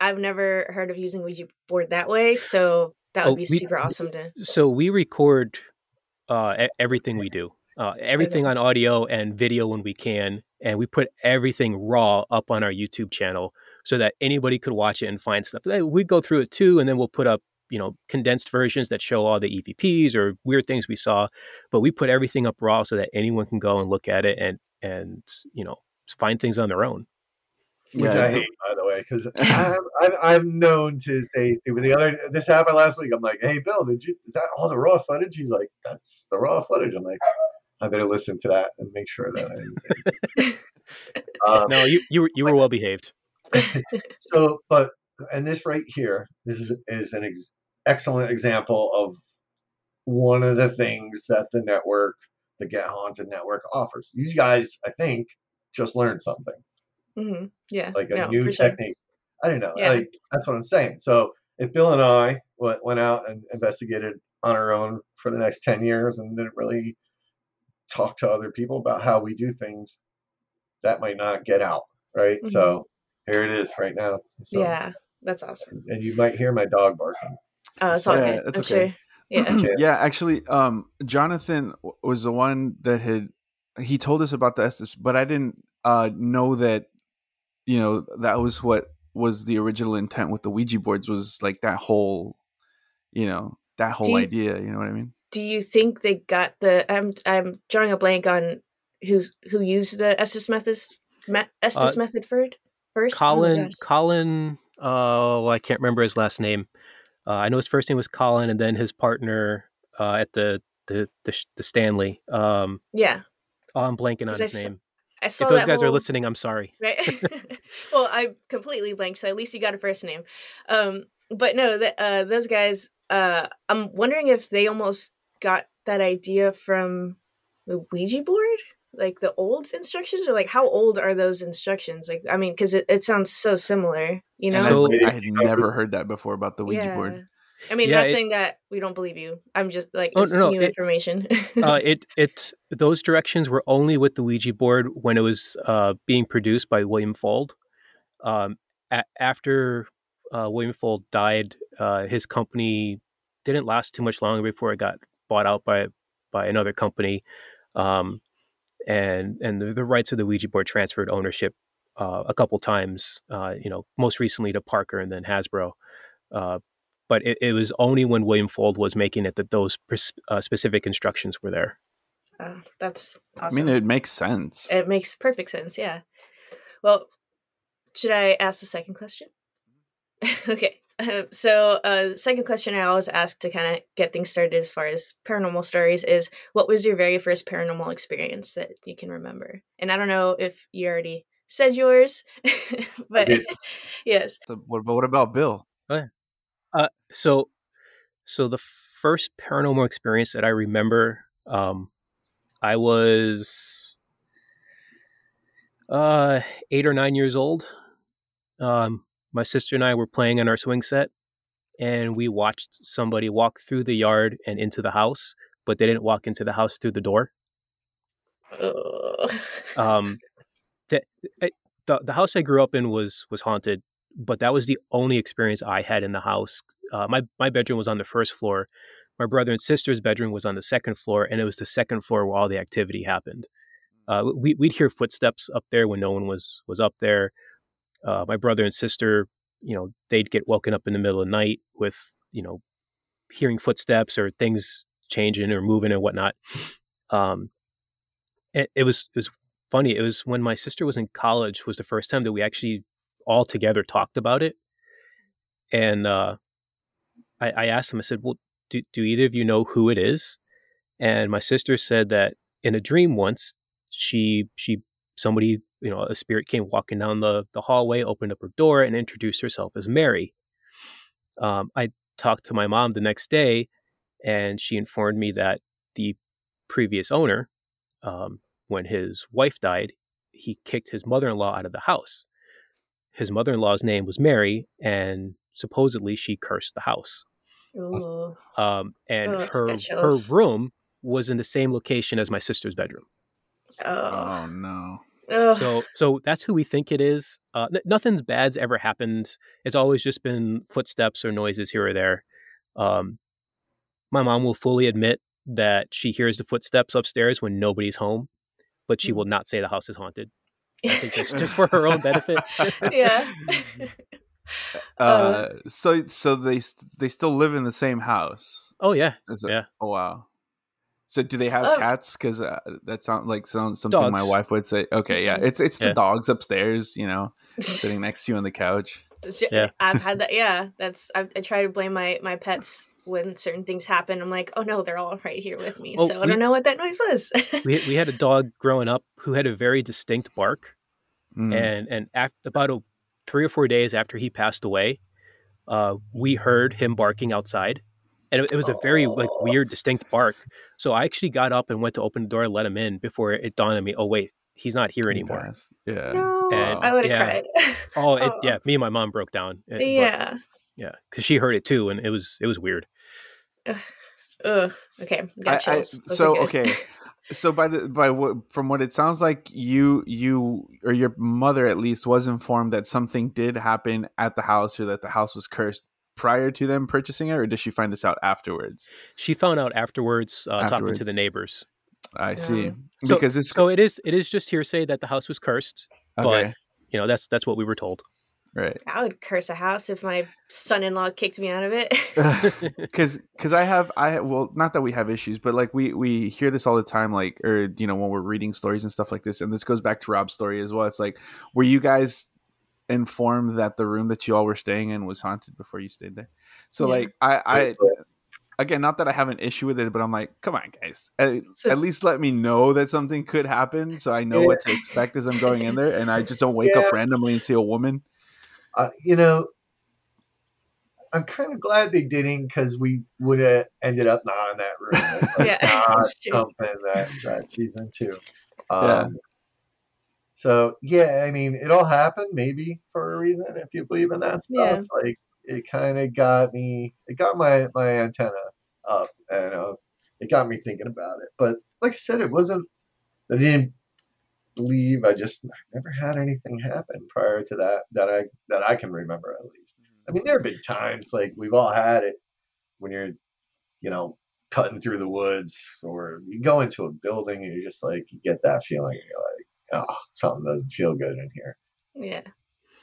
I've never heard of using Ouija board that way, so that would Oh, be we- super awesome to. So we record uh, everything we do, uh, everything on audio and video when we can, and we put everything raw up on our YouTube channel so that anybody could watch it and find stuff. We go through it too, and then we'll put up you know condensed versions that show all the EVPs or weird things we saw. But we put everything up raw so that anyone can go and look at it and and you know find things on their own. Which Yeah. I hate, by the way, because I'm, I'm, I'm known to say stupid. The other, this happened last week. I'm like, "Hey, Bill, did you? Is that all the raw footage?" He's like, "That's the raw footage." I'm like, "I better listen to that and make sure that I." um, No, you you were you were well behaved. so, but and this right here, this is is an ex- excellent example of one of the things that the network, the Get Haunted network, offers. You guys, I think, just learned something. Hmm Yeah, like a no, new for sure. technique. I don't know. Yeah. Like that's what I'm saying. So if Bill and I went, went out and investigated on our own for the next ten years and didn't really talk to other people about how we do things, that might not get out, right? So here it is right now. So, Mm-hmm. Yeah, that's awesome. And you might hear my dog barking. Oh, it's all Yeah, good. that's I'm okay. sure. Yeah. Yeah, actually, um, Jonathan was the one that had he told us about the Estes, but I didn't uh know that you know that was what was the original intent with the Ouija boards was like that whole, you know, that whole you- idea. You know what I mean? Do you think they got the? I'm I'm drawing a blank on who's who used the Estes method me, Estes Uh, method for it first. Oh Colin, gosh. Colin, uh, well, I can't remember his last name. Uh, I know his first name was Colin, and then his partner uh, at the the the, the Stanley. Um, Yeah, oh, I'm blanking on 'Cause I his s- name. I saw If those that guys are listening, I'm sorry. right? well, I completely blanked, so at least you got a first name. Um, but no, that uh, those guys. Uh, I'm wondering if they almost got that idea from the Ouija board, like the old instructions, or like how old are those instructions? Like, I mean, because it, it sounds so similar, you know? So- I, I had never heard that before about the Ouija board. I mean, Yeah, not it- saying that we don't believe you. I'm just like Oh, it's no, no, new it- information. uh, it it those directions were only with the Ouija board when it was uh, being produced by William Fuld. Um, a- after uh, William Fuld died, uh, his company didn't last too much longer before it got bought out by by another company, um, and and the, the rights of the Ouija board transferred ownership uh, a couple times. Uh, you know, most recently to Parker and then Hasbro. Uh, but it, it was only when William Fuld was making it that those pres- uh, specific instructions were there. Oh, that's I mean, it makes sense. It makes perfect sense. Yeah. Well, should I ask the second question? okay. Um, so, uh, the second question I always ask to kind of get things started as far as paranormal stories is what was your very first paranormal experience that you can remember? And I don't know if you already said yours, but yes. So what, but what about Bill? Uh, so, so the first paranormal experience that I remember, um, I was uh, eight or nine years old. Um, my sister and I were playing on our swing set, and we watched somebody walk through the yard and into the house, but they didn't walk into the house through the door. Um, the, the the house I grew up in was was haunted, but that was the only experience I had in the house. Uh, my my bedroom was on the first floor. My brother and sister's bedroom was on the second floor, and it was the second floor where all the activity happened. Uh, we we'd hear footsteps up there when no one was was up there. Uh, my brother and sister, you know, they'd get woken up in the middle of the night with you know hearing footsteps or things changing or moving and whatnot. Um, it, it was it was funny. It was when my sister was in college was the first time that we actually all together talked about it. And uh, I, I asked him, I said, "Well, do, do either of you know who it is?" And my sister said that in a dream once, she she somebody you know a spirit came walking down the the hallway, opened up her door, and introduced herself as Mary. Um, I talked to my mom the next day, and she informed me that the previous owner, um, when his wife died, he kicked his mother in law out of the house. His mother in law's name was Mary, and supposedly she cursed the house. Ooh. Um, and Ugh, her her room was in the same location as my sister's bedroom. Oh. Oh no. Ugh. So so that's who we think it is. Uh, n- nothing's bad's ever happened. It's always just been footsteps or noises here or there. Um, my mom will fully admit that she hears the footsteps upstairs when nobody's home, but she will not say the house is haunted. I think that's just for her own benefit. yeah. Uh, so so they they still live in the same house. oh yeah, Is it? Yeah. Oh wow. So do they have Oh. cats? Because uh, that sounds like some, something my wife would say. Okay, yeah, Dogs. it's it's the dogs upstairs. You know, sitting next to you on the couch. It's Yeah. I've had that. Yeah, that's. I, I try to blame my my pets when certain things happen. I'm like, oh no, they're all right here with me. Oh, so I don't know what that noise was. we we had a dog growing up who had a very distinct bark, Mm. and and af about a, three or four days after he passed away, uh, we heard him barking outside, and it, it was a very like Oh. weird, distinct bark. So I actually got up and went to open the door and let him in before it dawned on me. Oh wait, he's not here anymore. passed. Yeah. no, And- I would have yeah. cried. Oh, it, Oh. yeah, me and my mom broke down. It- but- yeah. yeah, because she heard it too, and it was it was weird. Ugh. Okay. Got I- I- chills. So okay. So by the by what from what it sounds like you you or your mother at least was informed that something did happen at the house or that the house was cursed prior to them purchasing it, or did she find this out afterwards? She found out afterwards, uh, talking to the neighbors. I see. So, because it's so it is it is just hearsay that the house was cursed, okay, you know that's that's what we were told. right. I would curse a house if my son-in-law kicked me out of it. because because I have I have, well not that we have issues but like we we hear this all the time like or you know when we're reading stories and stuff like this and this goes back to Rob's story as well it's like were you guys informed that the room that you all were staying in was haunted before you stayed there so Yeah. like I I again not that I have an issue with it but I'm like come on guys at, So- at least let me know that something could happen so I know what to expect as I'm going in there and I just don't wake Yeah. up randomly and see a woman uh, you know, I'm kind of glad they didn't because we would have ended up not in that room. It's like Yeah, not that's true. something that, that she's into. Um, Yeah. So yeah, I mean, it all happened maybe for a reason if you believe in that stuff. Yeah. Like it kind of got me, it got my my antenna up, and I was, it got me thinking about it. But like I said, it wasn't. I didn't believe. I just I never had anything happen prior to that that I that I can remember at least. I mean, there have been times like we've all had it when you're, you know, cutting through the woods, or you go into a building and you're just like you get that feeling. And you're like, oh, something doesn't feel good in here. yeah.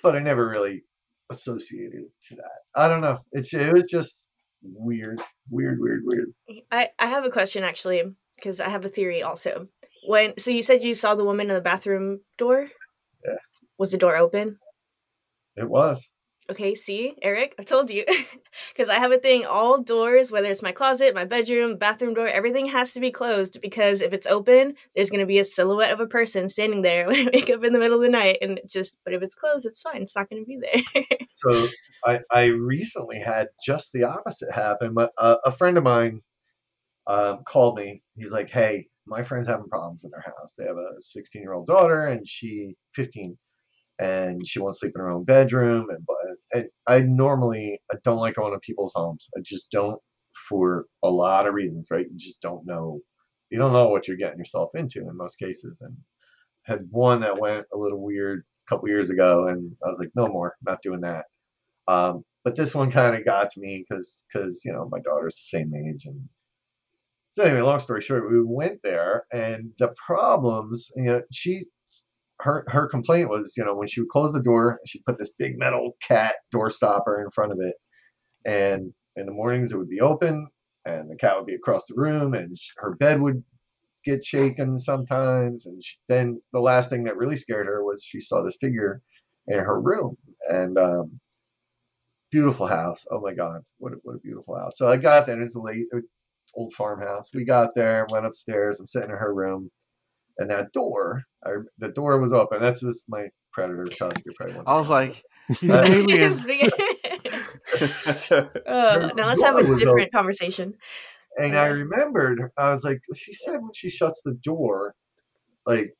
But I never really associated to that. I don't know. It's it was just weird, weird, weird, weird. I, I have a question actually because I have a theory also. When so you said you saw the woman in the bathroom door? Yeah. Was the door open? It was. Okay, see, Eric, I told you. Because I have a thing, all doors, whether it's my closet, my bedroom, bathroom door, everything has to be closed because if it's open, there's going to be a silhouette of a person standing there when I wake up in the middle of the night. And just, but if it's closed, it's fine. It's not going to be there. So I, I recently had just the opposite happen. But uh, a friend of mine um, called me. He's like, "Hey, my friend's having problems in their house. They have a 16 year old daughter, and she 15, and she won't sleep in her own bedroom. And, and I normally I don't like going to people's homes. I just don't for a lot of reasons. Right? You just don't know. You don't know what you're getting yourself into in most cases. And had one that went a little weird a couple years ago, and I was like, no more, not doing that. Um, but this one kind of got to me because because you know my daughter's the same age and so anyway long story short we went there and the problems you know she her her complaint was you know when she would close the door she put this big metal cat door stopper in front of it and in the mornings it would be open and the cat would be across the room and her bed would get shaken sometimes and she, then the last thing that really scared her was she saw this figure in her room and um beautiful house. Oh my God, what a, what a beautiful house. So I got there, and it's a late old farmhouse. We got there, went upstairs. I'm sitting in her room, and that door, I, the door was open. That's just my predator tusk. You probably won't I was like he's an alien Uh, now let's have a different conversation. and I remembered, I was like, she said when she shuts the door, like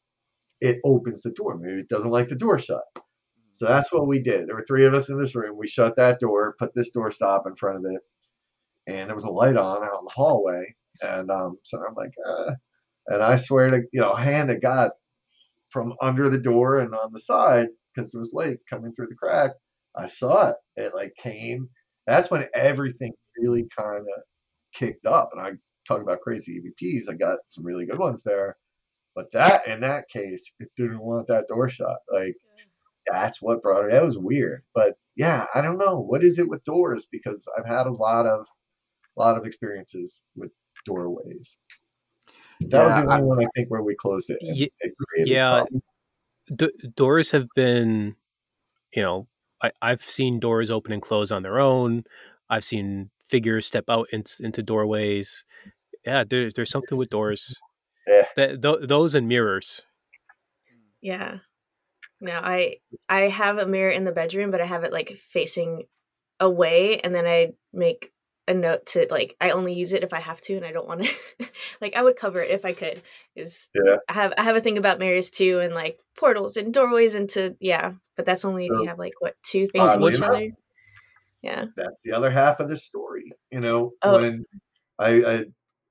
it opens the door. Maybe it doesn't like the door shut. So that's what we did. There were three of us in this room. We shut that door, put this door stop in front of it, and there was a light on out in the hallway. And um, so I'm like, uh, and I swear to you know, hand to God, from under the door and on the side because it was light coming through the crack. I saw it. It like came. That's when everything really kind of kicked up. And I talk about crazy EVPs. I got some really good ones there. But that in that case, it didn't want that door shut. Like that's what brought it. That was weird. But yeah, I don't know. What is it with doors? Because I've had a lot of lot of experiences with doorways. That was Yeah, the I- only one I think where we closed it. and Ye- it yeah. D- doors have been, you know, I, I've seen doors open and close on their own. I've seen figures step out in, into doorways. Yeah, there, there's something with doors. Yeah. That, th- those and mirrors. Yeah. No, I I have a mirror in the bedroom, but I have it like facing away, and then I make a note to like I only use it if I have to, and I don't want to. like I would cover it if I could. Is Yeah. I have I have a thing about mirrors too, and like portals and doorways into yeah, but that's only if you have like what two oh, facing Oddly each other. Yeah. that's the other half of the story. You know, Oh. when I, I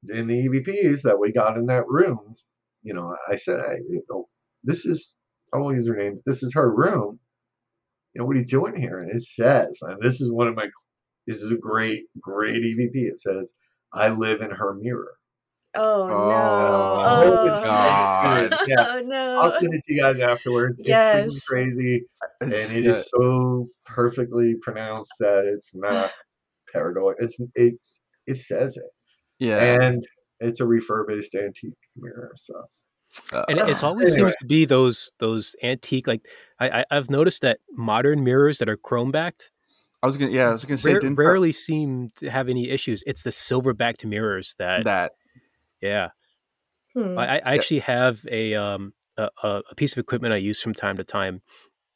in the EVPs that we got in that room, you know, I said, I, you know, this is I won't use her name. This is her room. You know, what are you doing here? And it says, and this is one of my this is a great, great EVP. It says, "I live in her mirror." Oh, Oh, no! oh, God. Yeah. Oh no! I'll send it to you guys afterwards. It's Yes. freaking crazy, and It's- it yeah. is so perfectly pronounced that it's not pareidolia. It's it it says it, yeah. and it's a refurbished antique mirror. So Uh, and it- it's always Anyway. seems to be those those antique like I, I I've noticed that modern mirrors that are chrome backed I was gonna, yeah, I was gonna say, rare, didn't rarely seem to have any issues. It's the silver backed mirrors that, that yeah. Hmm. I, I actually have a um a, a a piece of equipment I use from time to time.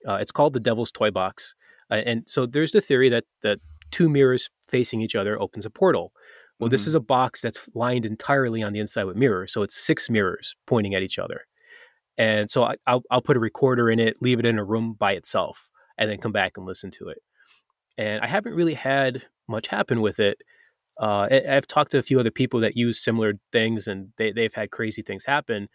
Uh, it's called the Devil's Toy Box, uh, and so there's the theory that that two mirrors facing each other opens a portal. Well, this Mhm. is a box that's lined entirely on the inside with mirrors, so it's six mirrors pointing at each other. And so I, I'll I'll put a recorder in it, leave it in a room by itself, and then come back and listen to it. And I haven't really had much happen with it. Uh, I- I've talked to a few other people that use similar things, and they they've had crazy things happen.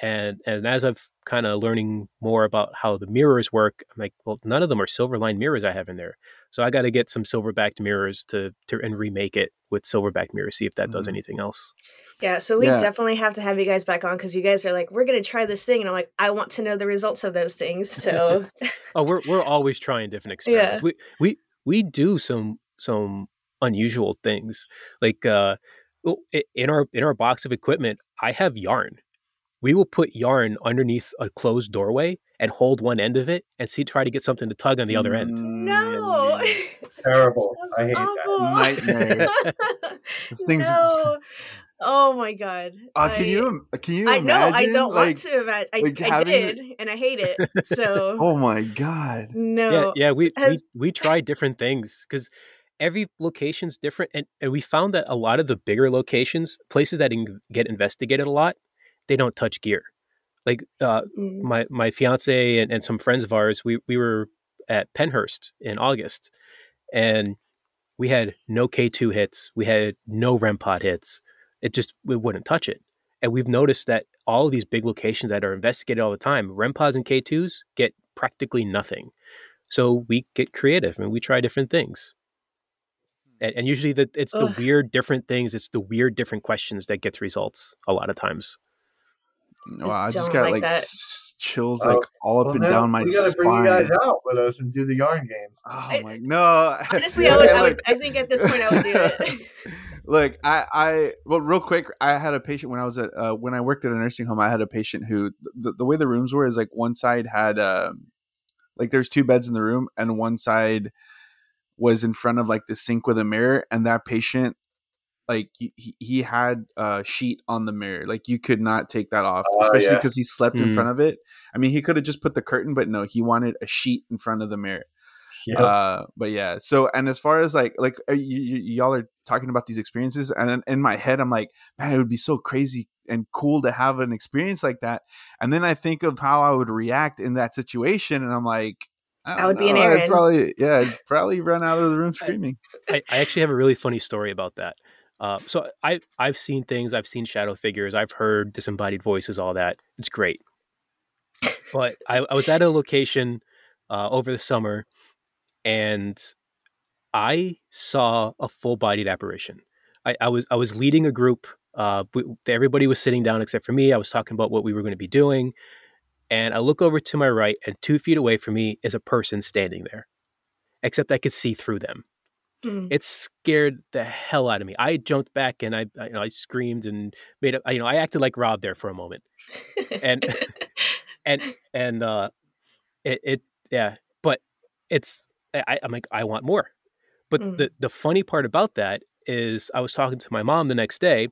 And and as I've kind of learning more about how the mirrors work, I'm like, well, none of them are silver lined mirrors I have in there. So I got to get some silver backed mirrors to to and remake it with silver backed mirrors, see if that does Mhm. anything else. Yeah, so we Yeah. definitely have to have you guys back on because you guys are like, we're gonna try this thing, and I'm like, I want to know the results of those things. So Oh, we're we're always trying different experiments. Yeah. We we we do some some unusual things. Like uh in our in our box of equipment, I have yarn. We will put yarn underneath a closed doorway and hold one end of it and see try to get something to tug on the other end. no, terrible. I hate Sounds that. awful. Nightmares. Things- no. Oh my god. Uh, can I- you can you I know. I don't like, want to imagine. I, like I having did, and I hate it. So Oh my god. no. Yeah, yeah, we has- we, we try different things because every location's different, and, and we found that a lot of the bigger locations, places that in, get investigated a lot, they don't touch gear. Like uh, Mm. my my fiance and, and some friends of ours, we we were at Pennhurst in August, and we had no K two hits, we had no REM pod hits. It just we wouldn't touch it, and we've noticed that all of these big locations that are investigated all the time, REM pods and K twos get practically nothing. So we get creative and we try different things. Hmm. And, and usually the, it's the weird different things, it's the weird different questions that gets results a lot of times. Wow, I just got like like, chills Oh, like all up Well, and now down my we gotta spine. bring you guys out with us and do the yarn games. Oh I- my no! Honestly, I would, I would. I think at this point, I would do it. Look, I, I, well, real quick, I had a patient when I was at, uh, when I worked at a nursing home. I had a patient who, the, the way the rooms were is like one side had, um, like there's two beds in the room, and one side was in front of like the sink with a mirror, and that patient, like he, he- he had a sheet on the mirror, like you could not take that off, Oh, especially yeah. because he slept in Mm. front of it. I mean, he could have just put the curtain, but no, he wanted a sheet in front of the mirror. Yeah. Uh, but yeah. So, and as far as like, like uh, you, you, y'all are talking about these experiences, and in, in my head, I'm like, man, it would be so crazy and cool to have an experience like that. And then I think of how I would react in that situation, and I'm like, I, I don't would be an know, I'd probably, yeah, I'd probably run out of the room screaming. I, I actually have a really funny story about that. Uh, so I I've seen things, I've seen shadow figures, I've heard disembodied voices, all that. It's great. But I, I was at a location uh, over the summer, and I saw a full-bodied apparition. I, I was I was leading a group. Uh, we, everybody was sitting down except for me. I was talking about what we were going to be doing, and I look over to my right, and two feet away from me is a person standing there, except I could see through them Hmm. it scared the hell out of me. I jumped back and I, I, you know, I screamed and made it. You know, I acted like Rob there for a moment, and and and uh, it, it yeah. But it's I, I'm like I want more. But Mm. the the funny part about that is I was talking to my mom the next day,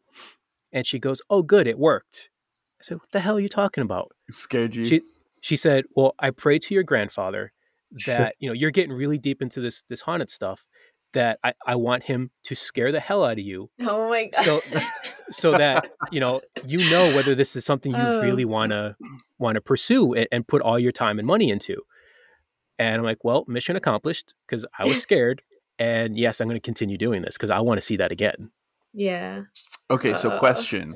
and she goes, "Oh, good, it worked." I said, "What the hell are you talking about?" It scared you. She she said, "Well, I prayed to your grandfather that you know you're getting really deep into this this haunted stuff." That I, I want him to scare the hell out of you oh my god. So- so that you know you know whether this is something you Oh. really want to want to pursue and, and put all your time and money into and i'm like well mission accomplished because i was scared and yes i'm going to continue doing this because i want to see that again yeah. okay, so uh, question.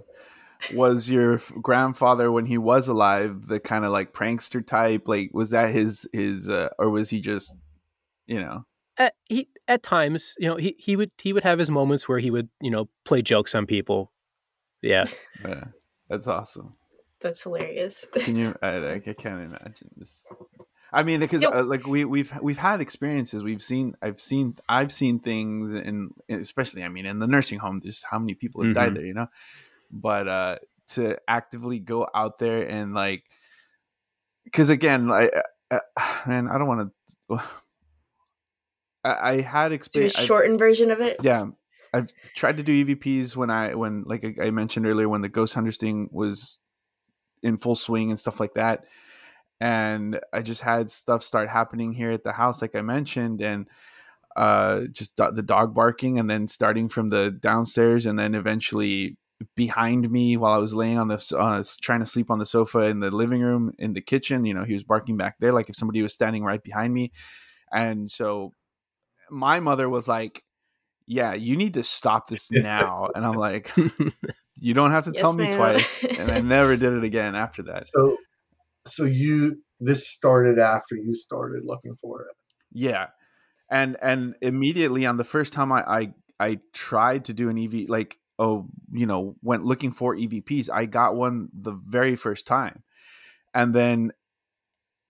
Was your grandfather when he was alive the kind of like prankster type? Like, was that his his, uh, or was he just, you know? At, he at times, you know, he, he would he would have his moments where he would, you know, play jokes on people. Yeah. Yeah, that's awesome. That's hilarious. Can you? I, I can't imagine this. I mean, because uh, like we we've we've had experiences. We've seen. I've seen. I've seen things, and especially, I mean, in the nursing home, just how many people have died Mhm. there, you know. But uh to actively go out there and like, because again, like, uh, man, I don't want to. I, I had Do a experience. I've- shortened version of it. yeah i've tried to do evps when i when like I- i mentioned earlier when the ghost hunters thing was in full swing and stuff like that and i just had stuff start happening here at the house like i mentioned and uh just do- the dog barking and then starting from the downstairs and then eventually behind me while i was laying on the uh, trying to sleep on the sofa in the living room in the kitchen you know he was barking back there like if somebody was standing right behind me and so my mother was like yeah you need to stop this now and i'm like you don't have to Yes, tell me ma'am. twice and i never did it again after that So, so you this started after you started looking for it. yeah and and immediately on the first time i i, I tried to do an ev like oh you know went looking for evps i got one the very first time and then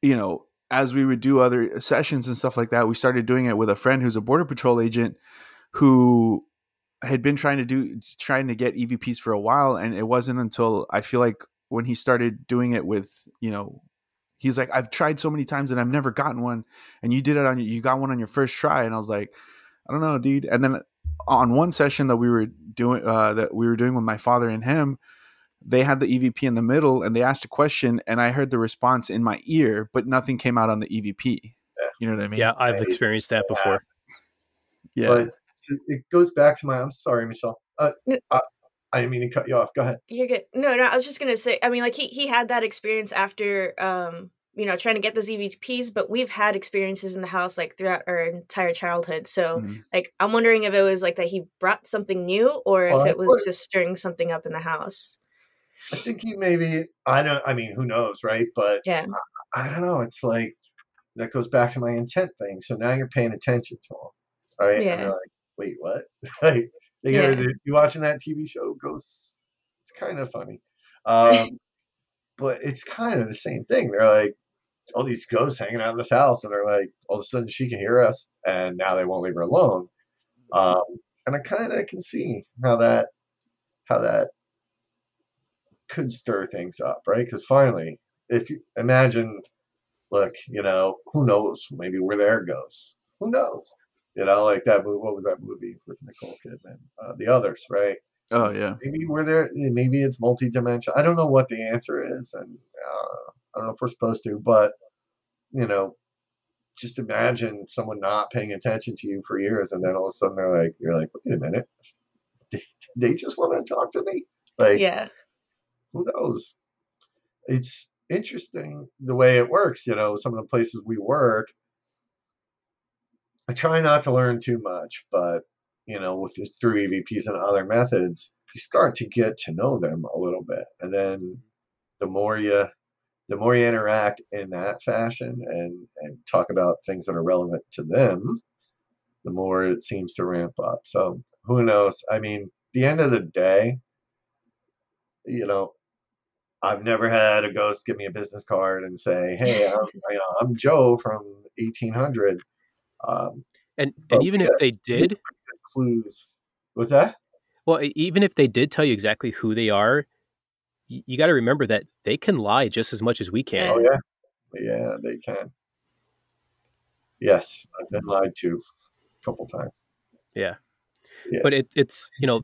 you know as we would do other sessions and stuff like that we started doing it with a friend who's a border patrol agent who had been trying to do trying to get evps for a while and it wasn't until i feel like when he started doing it with you know he was like i've tried so many times and i've never gotten one and you did it on you got one on your first try. And i was like i don't know dude. And then on one session that we were doing uh that we were doing with my father and him they had the evp in the middle and they asked a question and i heard the response in my ear but nothing came out on the evp you know what i mean yeah, I've experienced that before. yeah But it goes back to my. I'm sorry, Michelle. Uh, I, I didn't mean to cut you off. Go ahead. You're good. No, no, I was just gonna say. I mean, like he he had that experience after, um, you know, trying to get those EVPs. But we've had experiences in the house like throughout our entire childhood. So, Mhm. like, I'm wondering if it was like that he brought something new, or Well, if I it was put- just stirring something up in the house. I think he maybe. I don't. I mean, who knows, right? But Yeah. I don't know. It's like that goes back to my intent thing. So now you're paying attention to him, right? And Yeah. they're like, wait, what? like, you, Yeah. guys, you watching that TV show, Ghosts? It's kind of funny. Um, but it's kind of the same thing. They're like, all these ghosts hanging out in this house, and they're like, all of a sudden she can hear us, and now they won't leave her alone. Um, and I kind of can see how that, how that could stir things up, right? Because finally, if you imagine, look, you know, who knows? Maybe we're there goes. Who knows? You know, like that movie. What was that movie with Nicole Kidman? Uh, the Others, right? oh yeah Maybe we're there. Maybe it's multi-dimensional. I don't know what the answer is, and uh, I don't know if we're supposed to, but you know, just imagine someone not paying attention to you for years, and then all of a sudden they're like, you're like, wait a minute, they, they just want to talk to me, like Yeah. Who knows? It's interesting the way it works. You know, some of the places we work, I try not to learn too much, but you know, with through EVPs and other methods, you start to get to know them a little bit, and then the more you the more you interact in that fashion and and talk about things that are relevant to them, the more it seems to ramp up. So who knows? I mean, the end of the day, you know, I've never had a ghost give me a business card and say, "Hey, I'm, you know, I'm Joe from 1800." Um, And and even if they did, clues. What's that? well, even if they did tell you exactly who they are, y- you got to remember that they can lie just as much as we can. Oh yeah, yeah, they can. Yes, I've been lied to a couple times. Yeah. But it, it's you know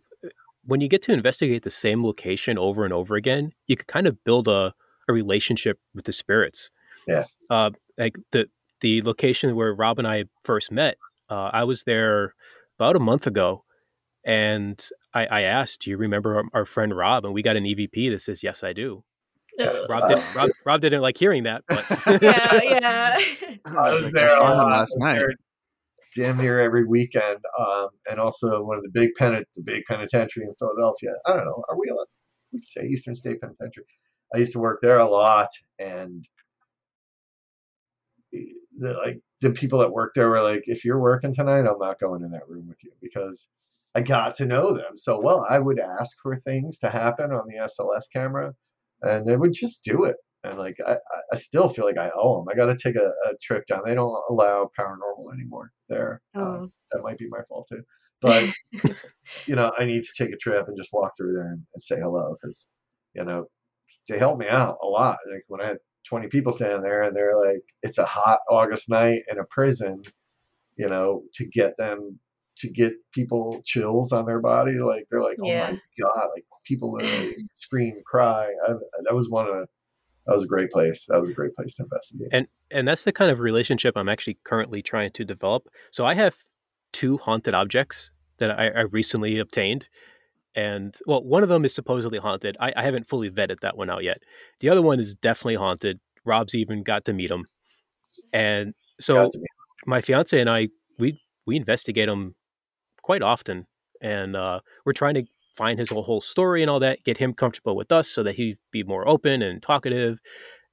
when you get to investigate the same location over and over again, you could kind of build a, a relationship with the spirits. Yeah. Uh, like the the location where Rob and I first met, uh, I was there about a month ago, and I, I asked, "Do you remember our, our friend Rob?" And we got an EVP that says, "Yes, I do." Ugh. Rob, did, Rob, Rob didn't like hearing that, but yeah, yeah. I was Like, there I a saw him last night there Damn near every weekend, um, and also one of the big pen the big penitentiary in Philadelphia. I don't know. Are we allowed? We say Eastern State Penitentiary. I used to work there a lot, and the, like the people that work there were like, if you're working tonight, I'm not going in that room with you because I got to know them so well. I would ask for things to happen on the SLS camera, and they would just do it. And like I, I still feel like I owe them. I got to take a, a, trip down. They don't allow paranormal anymore there. Uh, oh. Uh, that might be my fault too. But you know, I need to take a trip and just walk through there and, and say hello because you know they helped me out a lot. Like when I had 20 people standing there and they're like, it's a hot August night in a prison, you know, to get them to get people chills on their body. Like they're like, oh yeah. my god, like people literally scream, cry. I, that was one of that was a great place. That was a great place to investigate. And and that's the kind of relationship I'm actually currently trying to develop. So I have two haunted objects that I, I recently obtained. And well, one of them is supposedly haunted. I, I haven't fully vetted that one out yet. The other one is definitely haunted. Rob's even got to meet him. And so my fiance and I, we we investigate them quite often, and uh, we're trying to find his whole, whole story and all that, get him comfortable with us so that he'd be more open and talkative,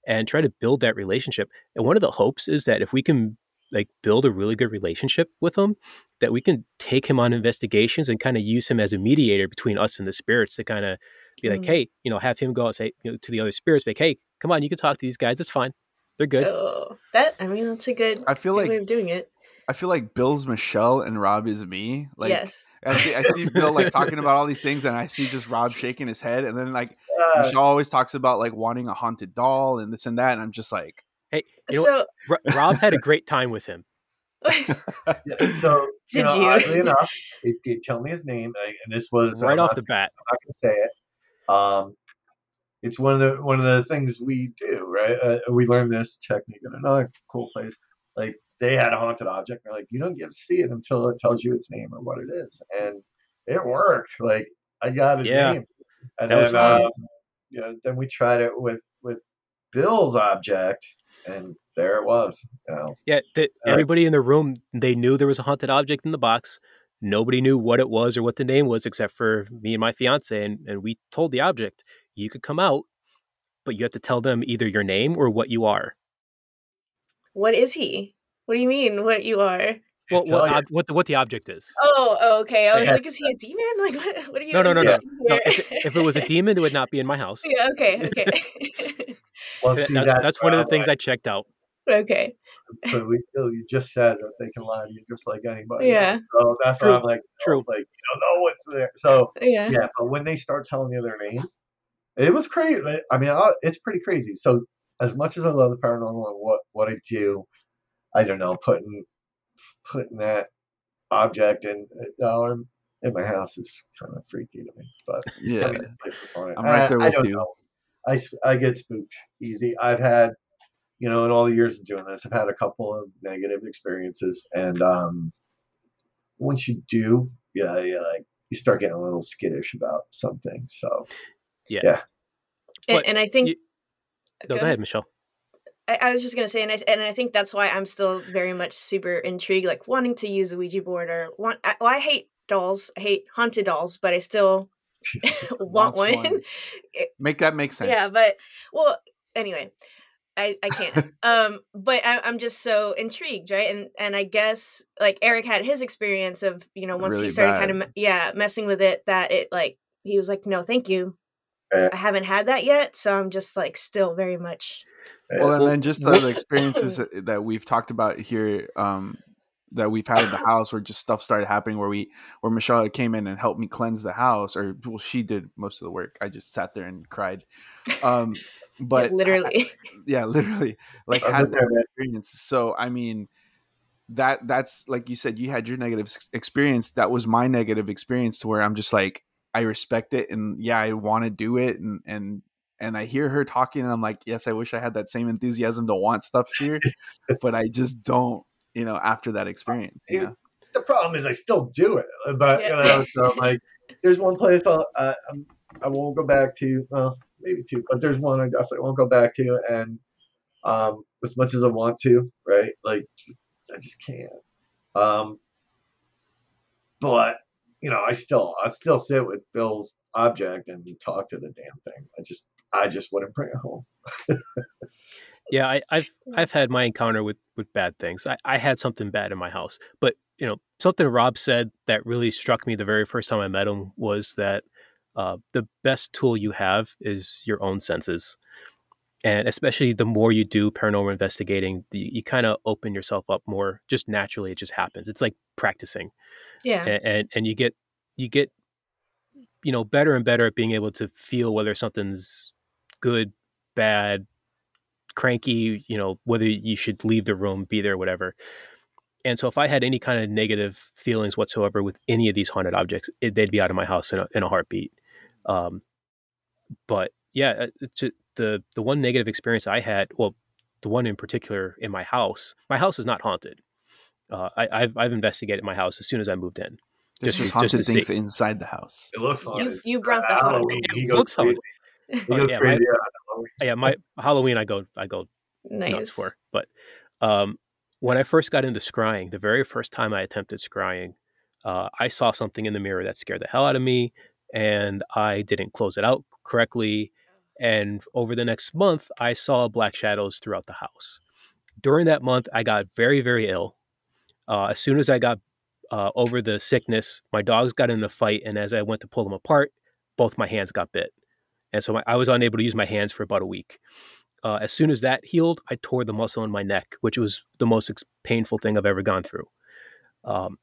and try to build that relationship. And one of the hopes is that if we can like build a really good relationship with him, that we can take him on investigations and kind of use him as a mediator between us and the spirits to kind of be like, mm. hey, you know, have him go and say you know, to the other spirits, like, hey, come on, you can talk to these guys. It's fine. They're good. Oh, that I mean, that's a good. I feel like way of doing it. I feel like Bill's Michelle and Rob is me. Like, yes. I see, I see Bill like talking about all these things, and I see just Rob shaking his head, and then like uh, Michelle always talks about like wanting a haunted doll and this and that, and I'm just like, hey, you so Rob had a great time with him. yeah, so you did know, you? Oddly enough, it did tell me his name, and this was right off the bat. I'm not going to say it. Um, it's one of the one of the things we do, right? Uh, we learned this technique in another cool place. Like they had a haunted object. They're like, you don't get to see it until it tells you its name or what it is, and it worked. Like I got his yeah. name, and that then um, you know, then we tried it with with Bill's object, and there it was. You know. Yeah, the, uh, everybody in the room they knew there was a haunted object in the box. Nobody knew what it was or what the name was except for me and my fiance, and, and we told the object, you could come out, but you have to tell them either your name or what you are. What is he? What do you mean, what you are? Well, what, ob- what the what the object is? Oh, oh okay. I was like, is he a demon? Like, what? What are you? No, no, no, no. no if, it, if, it was a demon, it would not be in my house. Yeah. Okay. Okay. well, see, that's, that's one of the things I checked out. Okay. So we, you just said that they can lie to you just like anybody. Yeah. Else. So that's True. why I'm like, oh, True. Like you don't know what's there. So yeah. Yeah. But when they start telling you their name, it was crazy. I mean, it's pretty crazy. So as much as I love the paranormal and what what I do, I don't know, putting putting that object in uh, in my house is kind of freaky to me. But yeah, I mean, I'm right there with I, I you. Know. I I get spooked easy. I've had, you know, in all the years of doing this, I've had a couple of negative experiences, and um, once you do, yeah, yeah, like you start getting a little skittish about something. So yeah, yeah. And, and I think. You, no, go, go ahead, Michelle. I, I, was just gonna say, and I and I think that's why I'm still very much super intrigued, like wanting to use a Ouija board or want. I, well, I hate dolls. I hate haunted dolls, but I still want one. one. make that make sense. Yeah, but well, anyway, I I can't. um, but I, am just so intrigued, right? And and I guess like Eric had his experience of you know once really he started bad. kind of yeah messing with it that it like he was like no thank you. I haven't had that yet, so I'm just like still very much well, and then just the, experiences that we've talked about here, um, that we've had in the house, where just stuff started happening, where we, where Michelle came in and helped me cleanse the house, or well, she did most of the work. I just sat there and cried. Um, but yeah, literally, yeah, literally, like had that experience. So, I mean, that that's like you said, you had your negative experience. That was my negative experience, where I'm just like, I respect it, and yeah, I want to do it, and and and I hear her talking, and I'm like, yes, I wish I had that same enthusiasm to want stuff here, but I just don't, you know, after that experience. Yeah. The problem is I still do it, uh, but yeah. you know, so like, there's one place I'll, uh, I won't go back to. Well, maybe two, but there's one I definitely won't go back to, and um, as much as I want to, right? Like, I just can't. Um, but you know, I still, I still sit with Bill's object and talk to the damn thing. I just I just wouldn't bring it home. Yeah, I, have I've had my encounter with with bad things. I, I had something bad in my house, but you know something Rob said that really struck me the very first time I met him was that uh, the best tool you have is your own senses, and especially the more you do paranormal investigating, the, you kind of open yourself up more. Just naturally, it just happens. It's like practicing. Yeah, and, and and you get you get you know better and better at being able to feel whether something's good, bad, cranky, you know, whether you should leave the room, be there, whatever. And so if I had any kind of negative feelings whatsoever with any of these haunted objects, it, they'd be out of my house in a, in a heartbeat. Um, but yeah, uh, the the one negative experience I had, well, the one in particular in my house, my house is not haunted. Uh, I, have I've investigated my house as soon as I moved in. There's just, just haunted things see. inside the house. It looks haunted. You, you brought the Halloween. He goes crazy. He oh, goes yeah, crazy. My, yeah, my Halloween I go I go nice. nuts for. But um, when I first got into scrying, the very first time I attempted scrying, uh, I saw something in the mirror that scared the hell out of me, and I didn't close it out correctly. And over the next month, I saw black shadows throughout the house. During that month, I got very, very ill. Uh, as soon as I got uh, over the sickness, my dogs got in a fight, and as I went to pull them apart, both my hands got bit and so my, I was unable to use my hands for about a week. Uh, as soon as that healed, I tore the muscle in my neck, which was the most ex- painful thing I've ever gone through. Um,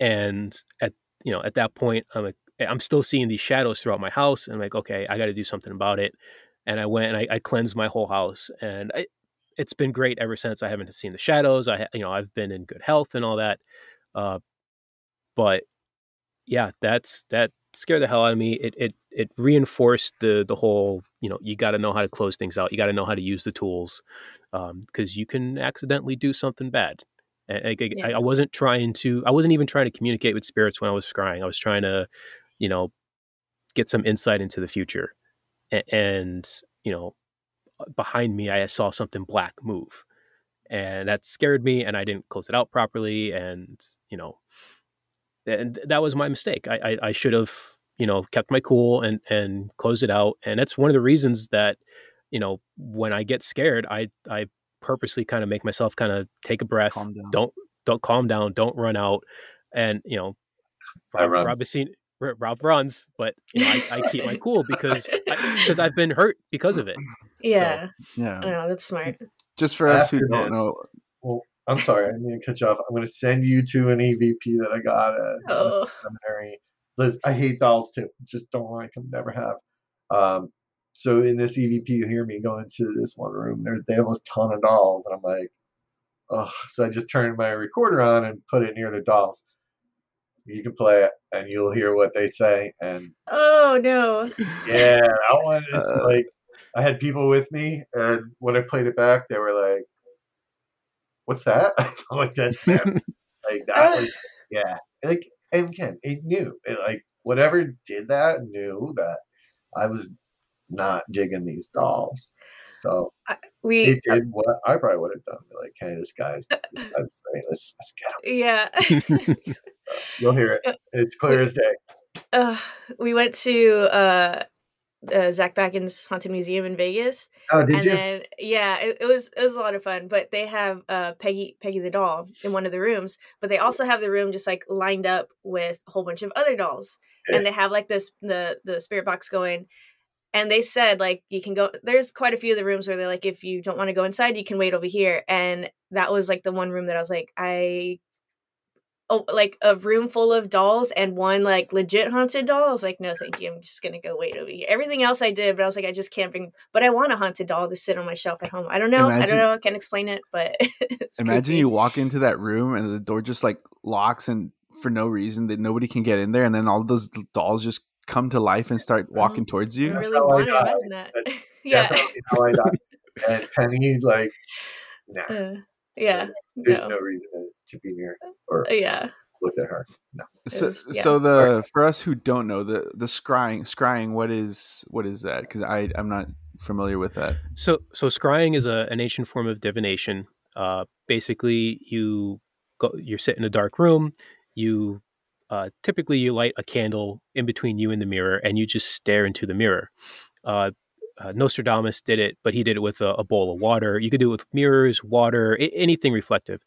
and at you know at that point, I'm like, I'm still seeing these shadows throughout my house, and I'm like, okay, I got to do something about it. And I went and I, I cleansed my whole house, and I, it's been great ever since. I haven't seen the shadows. I you know I've been in good health and all that. Uh, but yeah, that's that scared the hell out of me. It it it reinforced the the whole you know you got to know how to close things out. You got to know how to use the tools because um, you can accidentally do something bad. I, yeah. I, I, wasn't trying to. I wasn't even trying to communicate with spirits when I was scrying. I was trying to, you know, get some insight into the future. And, and you know, behind me, I saw something black move, and that scared me. And I didn't close it out properly. And you know, and that was my mistake. I, I, I should have, you know, kept my cool and and closed it out. And that's one of the reasons that, you know, when I get scared, I I purposely kind of make myself kind of take a breath, don't don't calm down, don't run out, and you know, Rob, Rob has seen Rob runs, but you know, I, I, keep my cool because because I've been hurt because of it. Yeah, so, yeah, know oh, that's smart. Just for us who don't know, well, I'm sorry, I didn't cut you off. I'm going to send you to an EVP that I got at oh. seminary. I hate dolls too. Just don't like them. Never have. Um, so in this EVP, you hear me go into this one room. There, they have a ton of dolls, and I'm like, oh. So I just turned my recorder on and put it near the dolls. You can play it, and you'll hear what they say. And oh no, yeah, that one is uh, like I had people with me, and when I played it back, they were like, what's that? like that's them. like that was, yeah. Like and Ken, it knew. It, like whatever did that knew that I was not digging these dolls. So we it did what I probably would have done. Like, hey, this guy's this guy's great. Let's let's get him. Yeah. You'll hear it. It's clear as day. Uh, we went to uh, uh, Zak Bagans Haunted Museum in Vegas. Oh, did and you? Then, yeah, it, it, was it was a lot of fun. But they have uh, Peggy Peggy the doll in one of the rooms, but they also have the room just like lined up with a whole bunch of other dolls, and they have like this the the spirit box going. And they said like you can go. There's quite a few of the rooms where they're like, if you don't want to go inside, you can wait over here. And that was like the one room that I was like, I oh, like a room full of dolls and one like legit haunted doll. I was like, no, thank you. I'm just gonna go wait over here. Everything else I did, but I was like, I just can't bring. But I want a haunted doll to sit on my shelf at home. I don't know. Imagine, I don't know. I can't explain it, but imagine creepy. you walk into that room and the door just like locks and for no reason that nobody can get in there, and then all those dolls just come to life and start uh-huh. walking towards you. I really want to imagine that. yeah. How I died. And Penny like, nah. Uh, yeah. There's no, no reason to be near or uh, yeah look at her. No. So, yeah. so the for us who don't know the the scrying scrying what is what is that? Because I I'm not familiar with that. So so scrying is a, an ancient form of divination. Uh, basically, you go you sit in a dark room. You uh, typically you light a candle in between you and the mirror, and you just stare into the mirror. Uh, uh, Nostradamus did it, but he did it with a, a, bowl of water. You could do it with mirrors, water, I- anything reflective.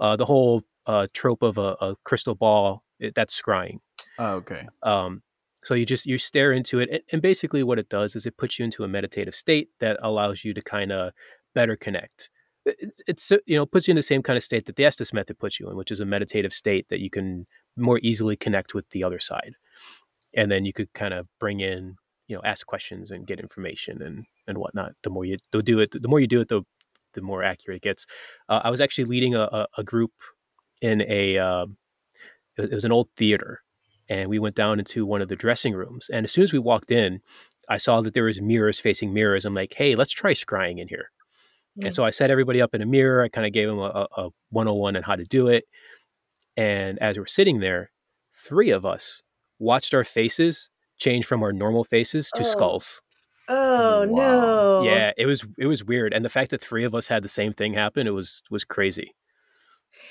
Uh, the whole uh, trope of a, a crystal ball it, that's scrying. Oh, okay. Um, so you just you stare into it, and, and basically what it does is it puts you into a meditative state that allows you to kind of better connect. It's, it's you know puts you in the same kind of state that the Estes method puts you in, which is a meditative state that you can more easily connect with the other side, and then you could kind of bring in you know ask questions and get information and and whatnot. The more you do it, the more you do it, the the more accurate it gets. Uh, I was actually leading a, a, a group in a uh, it was an old theater and we went down into one of the dressing rooms and as soon as we walked in i saw that there was mirrors facing mirrors i'm like hey let's try scrying in here mm-hmm. and mm. so i set everybody up in a mirror i kind of gave them a, a 101 on how to do it and as we're sitting there three of us watched our faces change from our normal faces to oh. skulls oh wow. no yeah it was it was weird and the fact that three of us had the same thing happen it was was crazy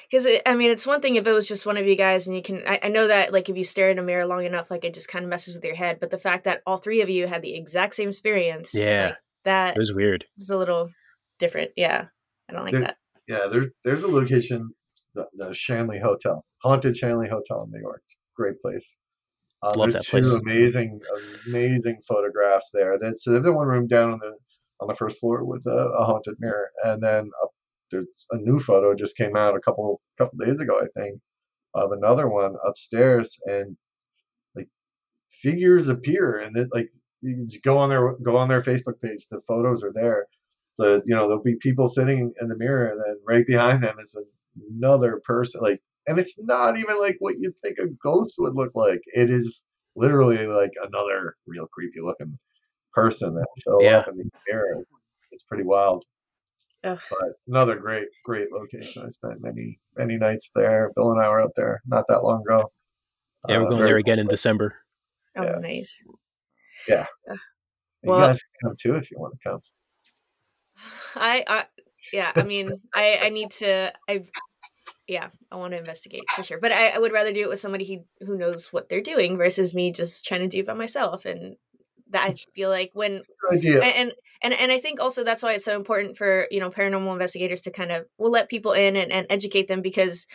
because I mean, it's one thing if it was just one of you guys, and you can. I, I, know that like if you stare in a mirror long enough, like it just kind of messes with your head. But the fact that all three of you had the exact same experience, yeah, like, that it was weird. It was a little different. Yeah, I don't like there, that. Yeah, there's there's a location, the, the Shanley Hotel, haunted Shanley Hotel in New York. great place. Um, Love there's that two place. amazing, amazing photographs there. That's so there's one room down on the on the first floor with a, a haunted mirror, and then up there's a new photo just came out a couple couple days ago, I think, of another one upstairs, and like figures appear, and it like you just go on their go on their Facebook page. The photos are there. The you know there'll be people sitting in the mirror, and then right behind them is another person. Like, and it's not even like what you'd think a ghost would look like. It is literally like another real creepy looking person that show yeah. up in the mirror. It's pretty wild. Ugh. But another great, great location. I spent many, many nights there. Bill and I were up there not that long ago. Yeah, we're uh, going there again in December. Oh, yeah. nice. Yeah. Well, you guys can come too if you want to come. I, I, yeah. I mean, I, I need to. I, yeah, I want to investigate for sure. But I, I would rather do it with somebody who who knows what they're doing versus me just trying to do it by myself and that I feel like when and and and I think also that's why it's so important for you know paranormal investigators to kind of will let people in and, and educate them because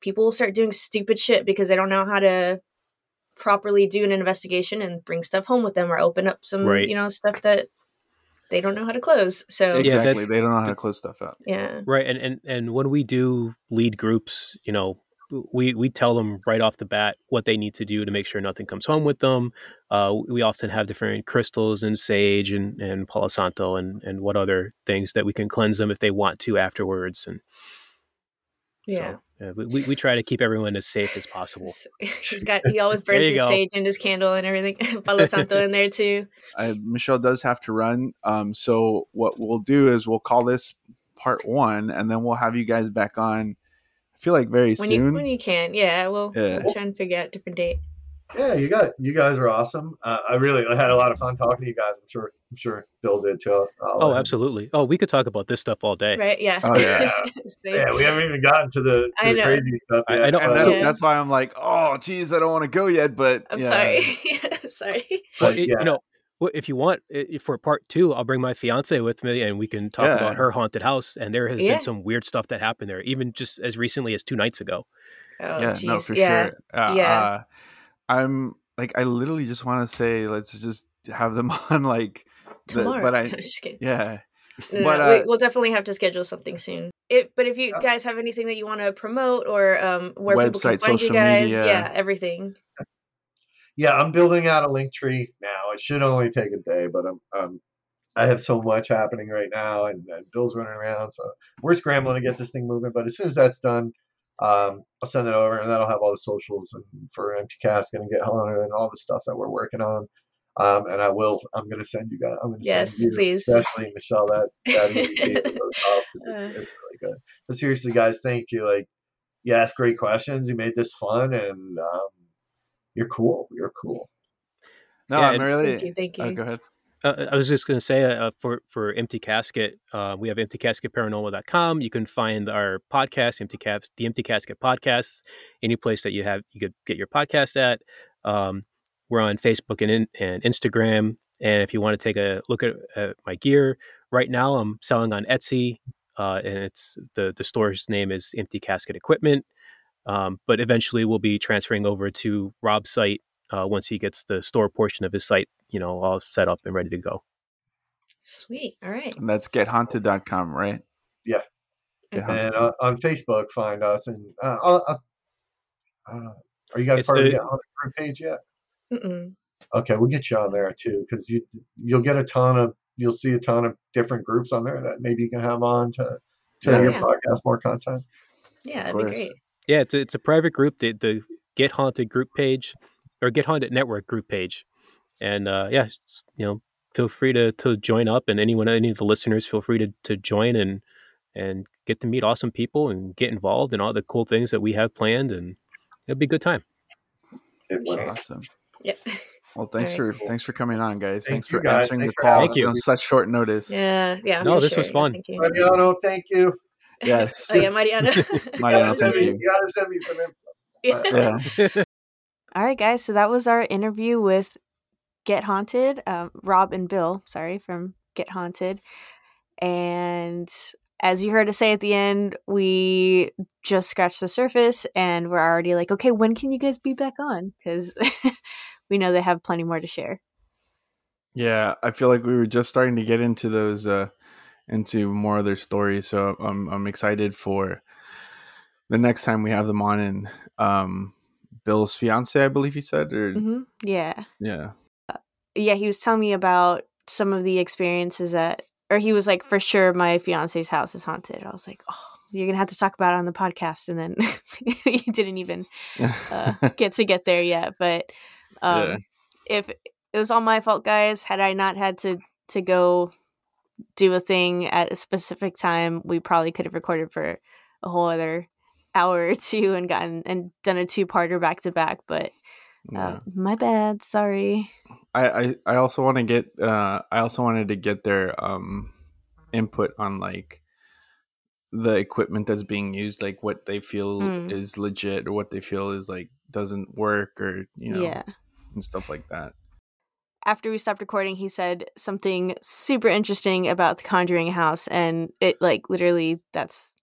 people will start doing stupid shit because they don't know how to properly do an investigation and bring stuff home with them or open up some right. you know stuff that they don't know how to close so exactly yeah, that, they don't know how to close stuff out yeah right and and and when we do lead groups you know we we tell them right off the bat what they need to do to make sure nothing comes home with them. Uh, we often have different crystals and sage and and palo santo and and what other things that we can cleanse them if they want to afterwards. And yeah. So, yeah, we, we try to keep everyone as safe as possible. He's got he always burns his go. sage and his candle and everything. Palo Santo in there too. I, Michelle does have to run. Um, so what we'll do is we'll call this part one, and then we'll have you guys back on I feel like very when soon. You, when you can, yeah. We'll, yeah. we'll try and figure out a different date. Yeah, you got you guys are awesome. Uh, I really I had a lot of fun talking to you guys. I'm sure I'm sure Bill did too. I'll, oh, absolutely. Oh, we could talk about this stuff all day. Right? Yeah. Oh yeah. yeah, we haven't even gotten to the, to the crazy stuff. Yet. I, I don't. And that's, yeah. that's why I'm like, oh, geez, I don't want to go yet. But I'm yeah. sorry. sorry. But it, you know, well, if you want for part two, I'll bring my fiance with me and we can talk yeah. about her haunted house. And there has yeah. been some weird stuff that happened there, even just as recently as two nights ago. Oh, yeah, geez. no, for yeah. sure. Uh, yeah, uh, I'm like, I literally just want to say, let's just have them on like tomorrow. The, but I, yeah. No, but, no, uh, we, will definitely have to schedule something soon. It, but if you guys have anything that you want to promote or um, where website, people can find you guys, media. yeah, everything yeah, I'm building out a link tree now. It should only take a day, but I'm, I'm I have so much happening right now, and, and, Bill's running around, so we're scrambling to get this thing moving. But as soon as that's done, um, I'll send it over, and that'll have all the socials and for Empty Casket and Get Haunted and all the stuff that we're working on. Um, and I will. I'm going to send you guys. I'm going to yes, send you, please, especially Michelle. That that it's, it's really good. But seriously, guys, thank you. Like, you asked great questions. You made this fun, and um, you're cool. You're cool. No, yeah, I'm really. Thank you. Thank you. Oh, go ahead. Uh, I was just going to say uh, for for Empty Casket, uh, we have emptycasketparanormal.com. You can find our podcast, Empty Cap, the Empty Casket podcast, any place that you have you could get your podcast at. Um, we're on Facebook and and Instagram, And if you want to take a look at, at my gear, right now I'm selling on Etsy, uh, and it's the the store's name is Empty Casket Equipment. Um, but eventually, we'll be transferring over to Rob's site uh, once he gets the store portion of his site, you know, all set up and ready to go. Sweet. All right. And that's gethaunted.com, right? Yeah. Get And uh, on Facebook, find us. And uh, I'll, I'll- uh, are you guys It's part of the- the Get Haunted group page yet? Mm-mm. Okay, we'll get you on there too, because you you'll get a ton of you'll see a ton of different groups on there that maybe you can have on to to Yeah. your Yeah. podcast more content. Yeah, that'd be great. Yeah, it's a, it's a private group. The, the Get Haunted group page or Get Haunted Network group page, and uh, yeah, you know, feel free to to join up, and anyone, any of the listeners, feel free to to join and and get to meet awesome people and get involved in all the cool things that we have planned, and it'll be a good time. It will. Sure. Awesome. Yep. Well, thanks Alright. for thanks for coming on, guys. Thank Thanks for guys. answering Thanks the call having calls us. on such short notice. Yeah. Yeah. No, for this was sure. fun. Thank you. Mariano, thank you. Yes. Oh yeah, Mariana. Mariano, thank send me, you. you gotta send me some info. Yeah. Yeah. All right, guys. So that was our interview with Get Haunted, um, Rob and Bill, sorry, from Get Haunted. And as you heard us say at the end, we just scratched the surface and we're already like, okay, when can you guys be back on? Because we know they have plenty more to share. Yeah, I feel like we were just starting to get into those uh into more of their stories. So I'm I'm excited for the next time we have them on and um Bill's fiance, I believe he said, or hmm Yeah. yeah. Yeah, he was telling me about some of the experiences that, or he was like, for sure, my fiance's house is haunted. I was like, oh, you're going to have to talk about it on the podcast. And then you didn't even uh, get to get there yet. But um, Yeah. if it was all my fault, guys, had I not had to to go do a thing at a specific time, we probably could have recorded for a whole other hour or two and gotten and done a two parter back to back. But yeah. uh, my bad, sorry. I, I I also want to get uh I also wanted to get their um input on like the equipment that's being used, like what they feel Mm. is legit or what they feel is like doesn't work or you know Yeah. and stuff like that. After we stopped recording, he said something super interesting about the Conjuring House, and it like literally that's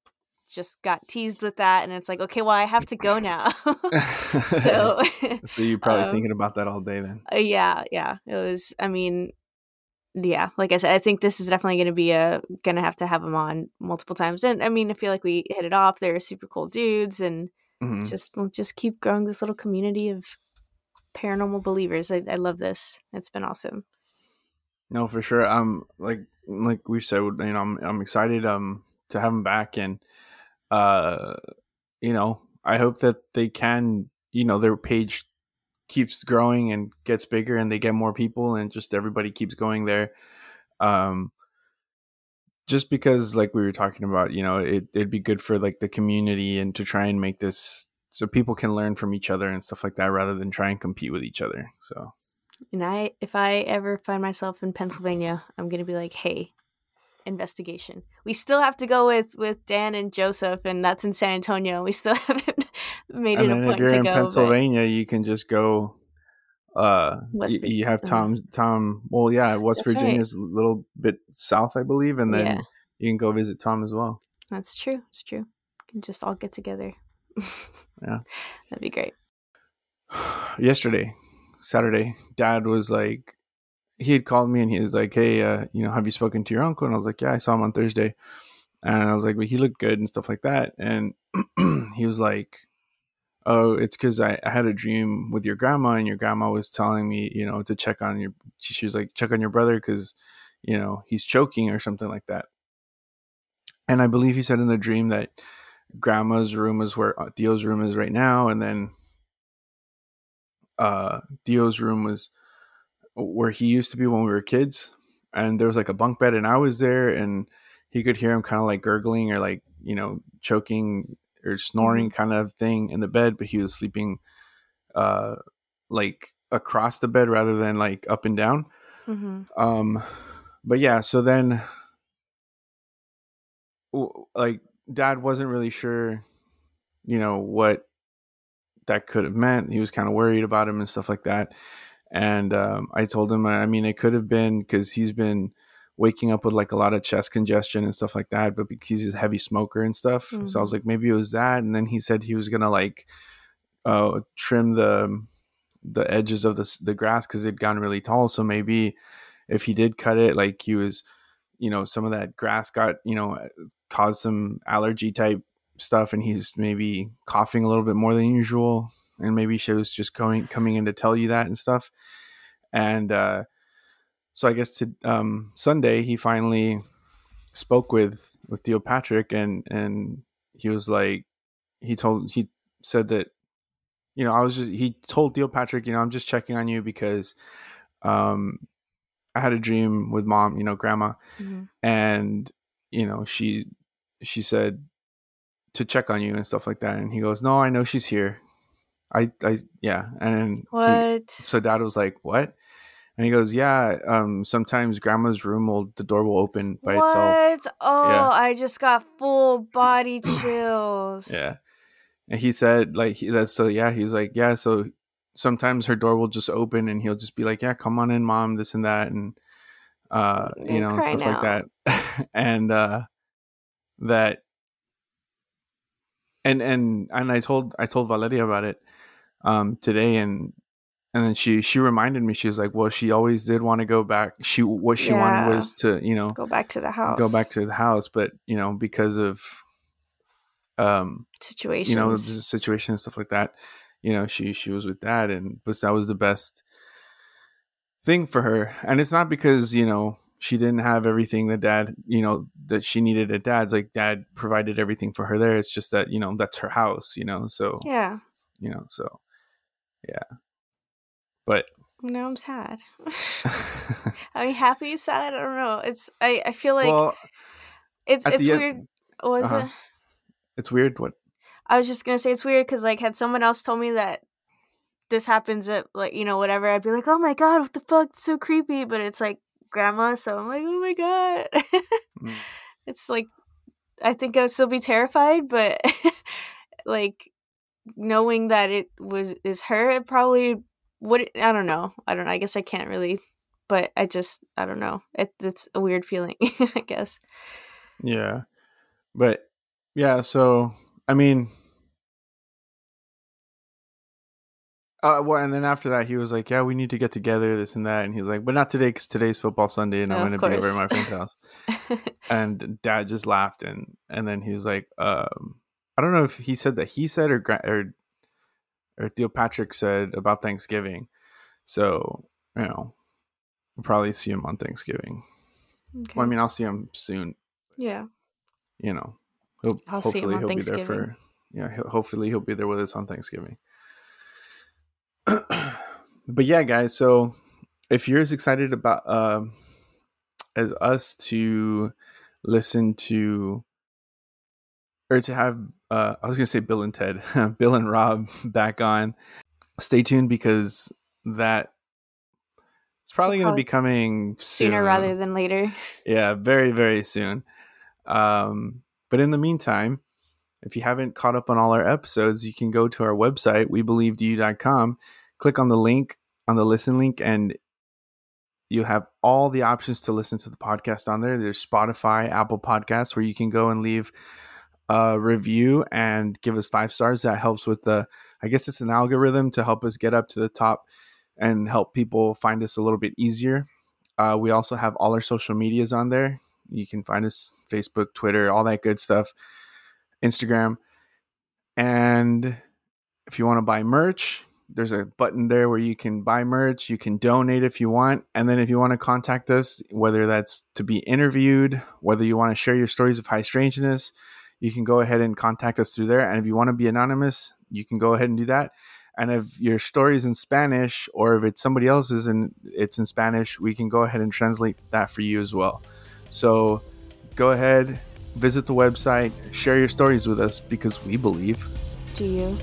just got teased with that, and it's like, okay, well, I have to go now. so so you're probably um, thinking about that all day then. Uh, yeah, yeah. It was. I mean, yeah. Like I said, I think this is definitely going to be a going to have to have them on multiple times. And I mean, I feel like we hit it off. They're super cool dudes, and Mhm. just we'll just keep growing this little community of paranormal believers. I, I love this. It's been awesome. No, for sure. Um, like like we've said, you know, I'm I'm excited um to have them back, and uh, you know, I hope that they can, you know, their page keeps growing and gets bigger, and they get more people, and just everybody keeps going there. Um, just because, like we were talking about, you know, it it'd be good for like the community and to try and make this so people can learn from each other and stuff like that, rather than try and compete with each other. So. And I, if I ever find myself in Pennsylvania, I'm gonna be like, hey. Investigation. We still have to go with with Dan and Joseph, and that's in San Antonio. We still haven't made I it a mean, if point you're to in go. Pennsylvania, you can just go. Uh, West y- Vir- you have uh, Tom's Tom. Well, yeah, West That's. Virginia's a little bit south, I believe, and then Yeah. you can go visit Tom as well. That's true. It's true. We can just all get together. Yeah. That'd be great. Yesterday, Saturday, Dad was like, he had called me and he was like, "Hey, uh, you know, have you spoken to your uncle?" And I was like, "Yeah, I saw him on Thursday," and I was like, "But he looked good and stuff like that." And he was like, "Oh, it's because I, I had a dream with your grandma, and your grandma was telling me, you know, to check on your. She, she was like, check on your brother because, you know, he's choking or something like that." And I believe he said in the dream that grandma's room is where uh, Theo's room is right now, and then uh Theo's room was where he used to be when we were kids and there was like a bunk bed and I was there and he could hear him kind of like gurgling or like you know choking or snoring kind of thing in the bed but he was sleeping uh like across the bed rather than like up and down. Mm-hmm. um but yeah so then like dad wasn't really sure you know what that could have meant. He was kind of worried about him and stuff like that And um, I told him, I mean, it could have been because he's been waking up with like a lot of chest congestion and stuff like that, but because he's a heavy smoker and stuff. Mm-hmm. So I was like, maybe it was that. And then he said he was gonna like uh, trim the the edges of the the grass because it'd gotten really tall. So maybe if he did cut it, like he was, you know, some of that grass got you know caused some allergy type stuff, and he's maybe coughing a little bit more than usual, and maybe she was just coming coming in to tell you that and stuff. And uh, so I guess to um, Sunday he finally spoke with with Theo Patrick, and and he was like, he told he said that you know, I was just he told Theo Patrick, you know, I'm just checking on you because um I had a dream with mom, you know, grandma, mm-hmm. and you know, she she said to check on you and stuff like that. And he goes, No, I know she's here. I I yeah. And what? He, so dad was like, What? And he goes, Yeah, um, sometimes grandma's room will the door will open by what? itself. Oh, yeah. I just got full body chills. yeah and he said like he, that's so yeah he's like yeah so sometimes her door will just open and he'll just be like yeah come on in mom this and that and uh you know and stuff now. like that and uh that and and and i told i told valeria about it um today and and then she she reminded me she was like well she always did want to go back she what she yeah. wanted was to you know go back to the house go back to the house but you know because of um situations you know the situation and stuff like that you know she she was with dad and but that was the best thing for her and it's not because you know she didn't have everything that dad you know that she needed at dad's like dad provided everything for her there it's just that you know that's her house you know so yeah. you know so yeah but now i'm sad i mean happy sad i don't know it's i i feel like well, it's it's weird end, what is uh-huh. it it's weird. What? I was just gonna say it's weird because like had someone else told me that this happens at like you know whatever, I'd be like, oh my god, what the fuck, it's so creepy. But it's like grandma, so I'm like, oh my god. mm. It's like I think I would still be terrified, but like knowing that it was is her, it probably would. I don't know. I don't know. I guess I can't really. But I just I don't know. It, it's a weird feeling. I guess. Yeah, but yeah, so I mean, uh, well, and then after that, he was like, "Yeah, we need to get together, this and that," and he's like, "But not today, because today's football Sunday, and I'm going to be over at my friend's house." and Dad just laughed, and and then he was like, um, "I don't know if he said that he said or or or Theo Patrick said about Thanksgiving, so you know, we'll probably see him on Thanksgiving. Okay. Well, I mean, I'll see him soon. Yeah. You know, He'll, I'll hopefully he'll be there for yeah. He'll, hopefully he'll be there with us on Thanksgiving. but yeah, guys. So if you're as excited about uh, as us to listen to or to have uh, I was gonna say Bill and Ted, Bill and Rob back on. Stay tuned because that it's probably, going to be coming sooner rather than later. Yeah, very very soon. Um, but in the meantime, if you haven't caught up on all our episodes, you can go to our website, webelievedu.com, click on the link, on the listen link, and you have all the options to listen to the podcast on there. There's Spotify, Apple Podcasts, where you can go and leave a review and give us five stars. That helps with the, I guess it's an algorithm to help us get up to the top and help people find us a little bit easier. Uh, we also have all our social medias on there. You can find us Facebook, Twitter, all that good stuff, Instagram. And if you want to buy merch, there's a button there where you can buy merch, you can donate if you want. And then if you want to contact us, whether that's to be interviewed, whether you want to share your stories of high strangeness, you can go ahead and contact us through there. And if you want to be anonymous, you can go ahead and do that. And if your story is in Spanish or if it's somebody else's and it's in Spanish, we can go ahead and translate that for you as well. So go ahead, visit the website, share your stories with us because we believe. Do you?